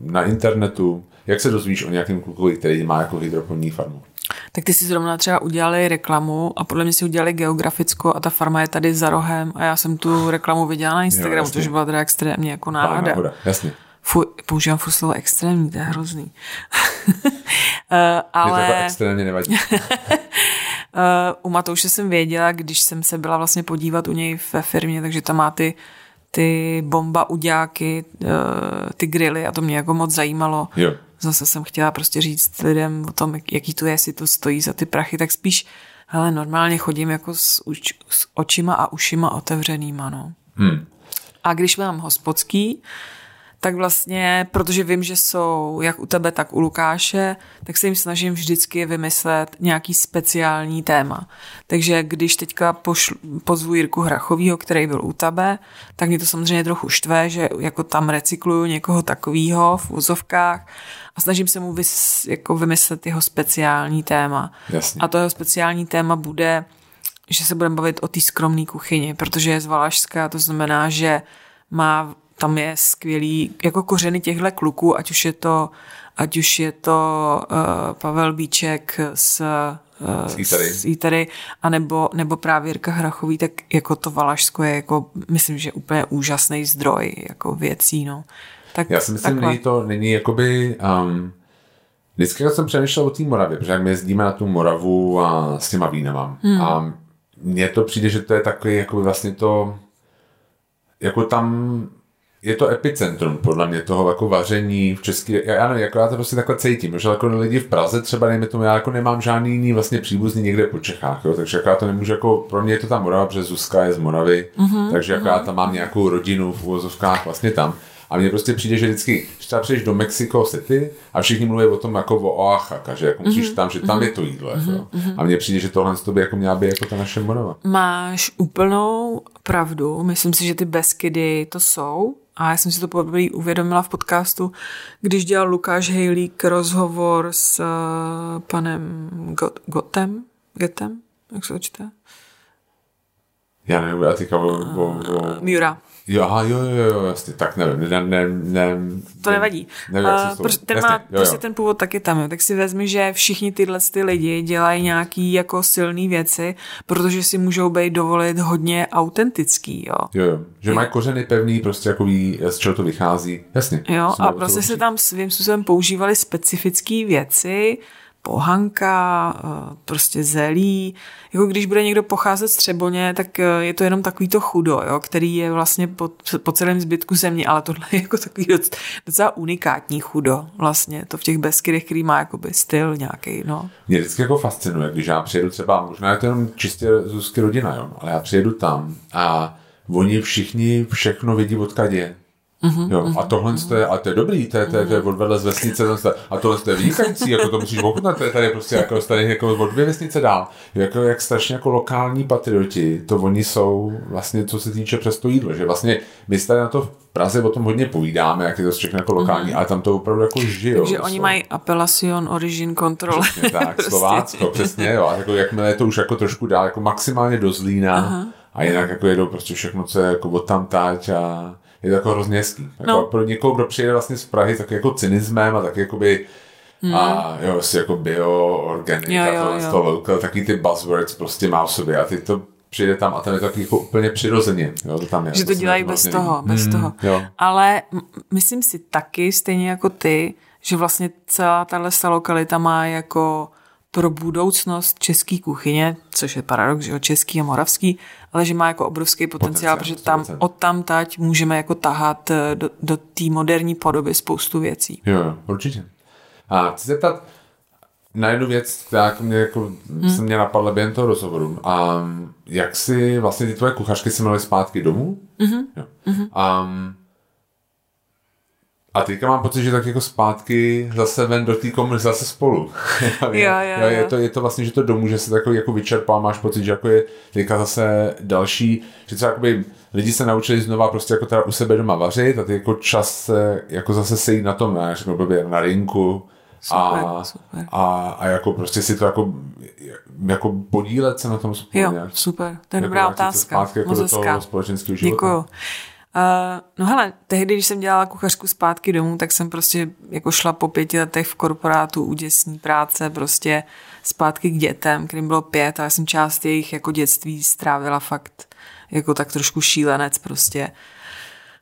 na internetu. Jak se dozvíš o nějakém klukovi, který má jako hydroponní farmu? Tak ty si zrovna třeba udělali reklamu a podle mě si udělali geografickou a ta farma je tady za rohem a já jsem tu reklamu viděla na Instagramu, což byla teda extrémně jako náhoda. náhoda jasně. Fuj, používám furt slovo extrémní, to je hrozný. uh, ale... Mě to extrémně nevadí. uh, u Matouše jsem věděla, když jsem se byla vlastně podívat u něj ve firmě, takže tam má ty ty bomba uděláky, uh, ty grily a to mě jako moc zajímalo. Jo. Zase jsem chtěla prostě říct lidem o tom, jaký to je, jestli to stojí za ty prachy, tak spíš, hele, normálně chodím jako s, uč, s očima a ušima otevřenýma, no. Hmm. A když mám hospodský, tak vlastně, protože vím, že jsou jak u tebe, tak u Lukáše, tak se jim snažím vždycky vymyslet nějaký speciální téma. Takže když teďka pošlu, pozvu Jirku Hrachovýho, který byl u tebe, tak mě to samozřejmě trochu štve, že jako tam recykluju někoho takového v úzovkách a snažím se mu vys, jako vymyslet jeho speciální téma. Jasně. A to jeho speciální téma bude, že se budeme bavit o té skromné kuchyni, protože je z Valašska, to znamená, že má tam je skvělý jako kořeny těchto kluků, ať už je to, ať už je to uh, Pavel Bíček z z Ítary, a nebo, nebo právě Jirka Hrachový, tak jako to Valašsko je jako, myslím, že úplně úžasný zdroj jako věcí, no. Tak, Já si myslím, že to není jakoby, um, vždycky jsem přemýšlel o té Moravě, protože jak my jezdíme na tu Moravu a s těma vínama hmm. a mně to přijde, že to je takový jakoby vlastně to, jako tam je to epicentrum podle mě toho jako vaření v České, já, já nevím, jako já to prostě takhle cítím, že jako lidi v Praze třeba, dejme tomu, já jako nemám žádný jiný vlastně příbuzný někde po Čechách, jo, takže jako já to nemůžu jako, pro mě je to ta Morava, protože Zuzka je z Moravy, mm-hmm, takže jako mm-hmm. já tam mám nějakou rodinu v uvozovkách vlastně tam. A mně prostě přijde, že vždycky, když třeba přijdeš do Mexico City a všichni mluví o tom jako o Oaxaca, že jako musíš mm-hmm. tam, že tam mm-hmm. je to jídlo. Mm-hmm. A mně přijde, že tohle by jako měla být jako ta naše Morava. Máš úplnou pravdu. Myslím si, že ty Beskydy to jsou. A já jsem si to poprvé uvědomila v podcastu, když dělal Lukáš Hejlík rozhovor s uh, panem Got- Gotem, Getem, jak se to čte? Já nevím, já teďka o, o, o... Miura. Jo, aha, jo, jo, jo, jasně, tak nevím, ne, ne, ne, To nevadí. Nevím, uh, proč, ten jasně, má jo, prostě jo. ten původ taky tam, jo. tak si vezmi, že všichni tyhle ty lidi dělají nějaký jako silné věci, protože si můžou být dovolit hodně autentický, jo. Jo, jo, že mají kořeny pevný, prostě jako ví, z čeho to vychází, jasně. Jo, a prostě se tam svým způsobem používali specifické věci, pohanka, eh, prostě zelí. Jako když bude někdo pocházet z Třeboně, tak eh, je to jenom takový to chudo, jo, který je vlastně po, po celém zbytku země, ale tohle je jako takový docela, unikátní chudo vlastně, to v těch Beskydech, který má jakoby styl nějaký, no. Mě vždycky jako fascinuje, když já přijedu třeba, možná je to jenom čistě Zuzky rodina, jo, ale já přijedu tam a oni všichni všechno vidí, odkud je. Mm-hmm, jo, a tohle je, a to je dobrý, to je, to je, to je odvedle z vesnice, a tohle je vynikající, jako to musíš ochutnat, to je tady prostě jako, tady jako od dvě vesnice dál. Jako, jak strašně jako lokální patrioti, to oni jsou vlastně, co se týče přes to jídlo, že vlastně my tady na to v Praze o tom hodně povídáme, jak je to všechno jako lokální, mm-hmm. ale tam to opravdu jako žijou. Takže oni jsou. mají apelacion origin control. Přesně tak, prostě. Slovácko, přesně, jo, a jako jakmile je to už jako trošku dál, jako maximálně do Zlína, Aha. a jinak jako jedou prostě všechno, co je jako od tam a je to jako hrozně hezký. Jako no. Pro někoho, kdo přijede vlastně z Prahy, tak jako cynismem a tak jakoby Hmm. A jo, si jako bio, organic jo, jo, a to, local, taky ty buzzwords prostě má v sobě a ty to přijde tam a tam je to taky jako úplně přirozeně. Jo, to tam je, že to dělají bez toho, bez hmm, toho. Jo. Ale myslím si taky, stejně jako ty, že vlastně celá tahle lokalita má jako pro budoucnost české kuchyně, což je paradox, že jo, český a moravský, ale že má jako obrovský potenciál, potenciál protože tam 100%. od tam tať můžeme jako tahat eh, do, do té moderní podoby spoustu věcí. Jo, jo, určitě. A chci se zeptat na jednu věc, která mě jako, hmm. se mě napadla během toho rozhovoru. A jak si vlastně ty tvoje kuchařky se měly zpátky domů? Mm-hmm. Jo. Mm-hmm. Um, a teďka mám pocit, že tak jako zpátky zase ven do té komunikace zase spolu. jo, jo, jo. Je, to, je to vlastně, že to domů, že se takový jako vyčerpá, máš pocit, že jako je teďka zase další, že třeba jakoby lidi se naučili znova prostě jako teda u sebe doma vařit a ty jako čas se jako zase sejít na tom, ne, řeknu blbě, na rinku, Super, a, super. A, a jako prostě si to jako, jako podílet se na tom spolu. Jo, nějak. super, to je jako dobrá otázka. Zpátky jako do toho společenského života. Děkuju. Uh, no hele, tehdy, když jsem dělala kuchařku zpátky domů, tak jsem prostě jako šla po pěti letech v korporátu úděsní práce, prostě zpátky k dětem, kterým bylo pět a já jsem část jejich jako dětství strávila fakt jako tak trošku šílenec prostě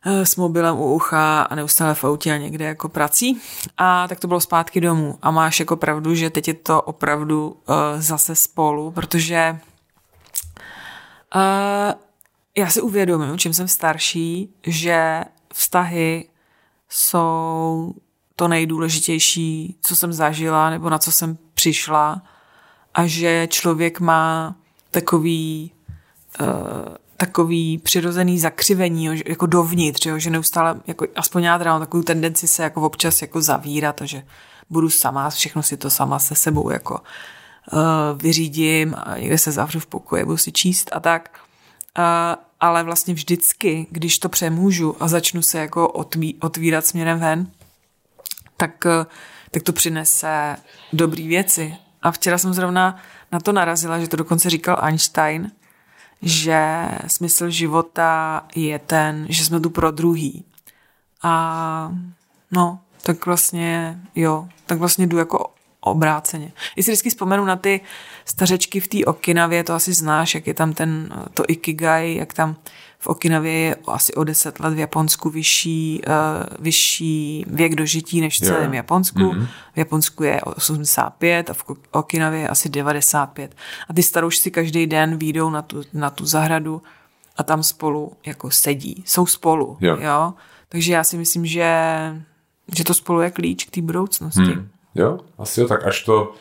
uh, s mobilem u ucha a neustále v autě a někde jako prací. A tak to bylo zpátky domů. A máš jako pravdu, že teď je to opravdu uh, zase spolu, protože uh, já si uvědomuji, čím jsem starší, že vztahy jsou to nejdůležitější, co jsem zažila nebo na co jsem přišla a že člověk má takový uh, takový přirozený zakřivení, jako dovnitř, že neustále, jako, aspoň já teda mám takovou tendenci se jako občas jako zavírat a že budu sama, všechno si to sama se sebou jako uh, vyřídím a někde se zavřu v pokoji, budu si číst a tak ale vlastně vždycky, když to přemůžu a začnu se jako otví, otvírat směrem ven, tak, eh, tak to přinese dobré věci. A včera jsem zrovna na to narazila, že to dokonce říkal Einstein, že smysl života je ten, že jsme tu pro druhý. A no, tak vlastně jo, tak vlastně jdu jako obráceně. Když si vždycky vzpomenu na ty stařečky v té Okinavě, to asi znáš, jak je tam ten, to Ikigai, jak tam v Okinavě je asi o deset let v Japonsku vyšší, uh, vyšší věk dožití než v celém Japonsku. Mm-hmm. V Japonsku je 85 a v Okinavě je asi 95. A ty staroušci každý den výjdou na tu, na tu zahradu a tam spolu jako sedí. Jsou spolu. Jo. jo? Takže já si myslím, že, že to spolu je klíč k té budoucnosti. Hmm. Jo, asi jo, tak až to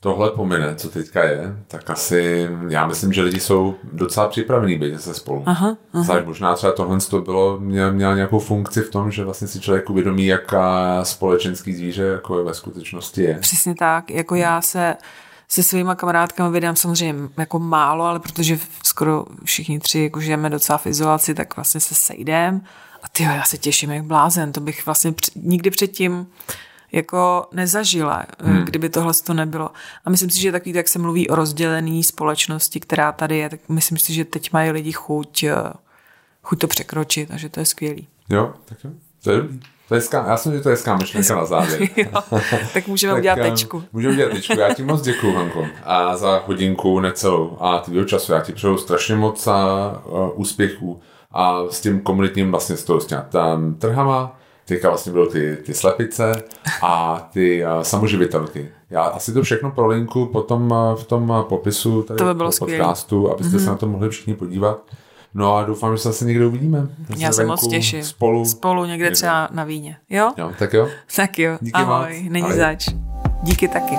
tohle pomine, co teďka je, tak asi já myslím, že lidi jsou docela připravení být se spolu. Aha, aha. Záž možná třeba tohle to bylo, měl, měl nějakou funkci v tom, že vlastně si člověk uvědomí, jaká společenský zvíře jako je ve skutečnosti je. Přesně tak, jako já se se svýma kamarádkami vydám samozřejmě jako málo, ale protože skoro všichni tři jako žijeme docela v izolaci, tak vlastně se sejdem a ty já se těším jak blázen, to bych vlastně nikdy předtím jako nezažila, eh, hmm. kdyby tohle to nebylo. A myslím si, že takový, jak se mluví o rozdělené společnosti, která tady je, tak myslím si, že teď mají lidi chuť, eh, chuť to překročit a že to je skvělý. Jo, tak jo. To je To je hezká, já jsem že to je hezká myšlenka na závěr. jo, tak můžeme tak, udělat tečku. Můžeme udělat tečku. Já ti moc děkuju, Hanko, a za hodinku necelou a tvýho času. Já ti přeju strašně moc a, uh, úspěchů a s tím komunitním vlastně s, tou, s trhama, teďka vlastně budou ty, ty slepice a ty uh, samoživitelky. Já asi to všechno pro linku potom uh, v tom uh, popisu tady to by bylo podcastu, abyste mm-hmm. se na to mohli všichni podívat. No a doufám, že se asi někde uvidíme. Já se moc těším. Spolu. Spolu někde, někde třeba na víně. Jo? Jo, tak jo. Tak jo. Díky Ahoj, moc. není Ahoj. zač. Díky taky.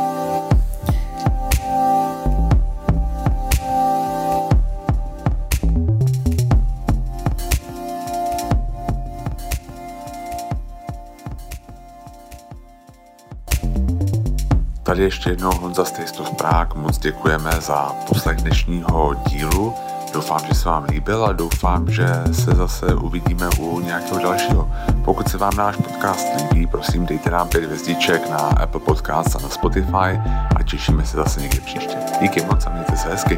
Tady ještě jednou Honza z Taste of Prague. Moc děkujeme za poslech dnešního dílu. Doufám, že se vám líbil a doufám, že se zase uvidíme u nějakého dalšího. Pokud se vám náš podcast líbí, prosím dejte nám pět hvězdiček na Apple Podcast a na Spotify a těšíme se zase někdy příště. Díky moc a mějte se hezky.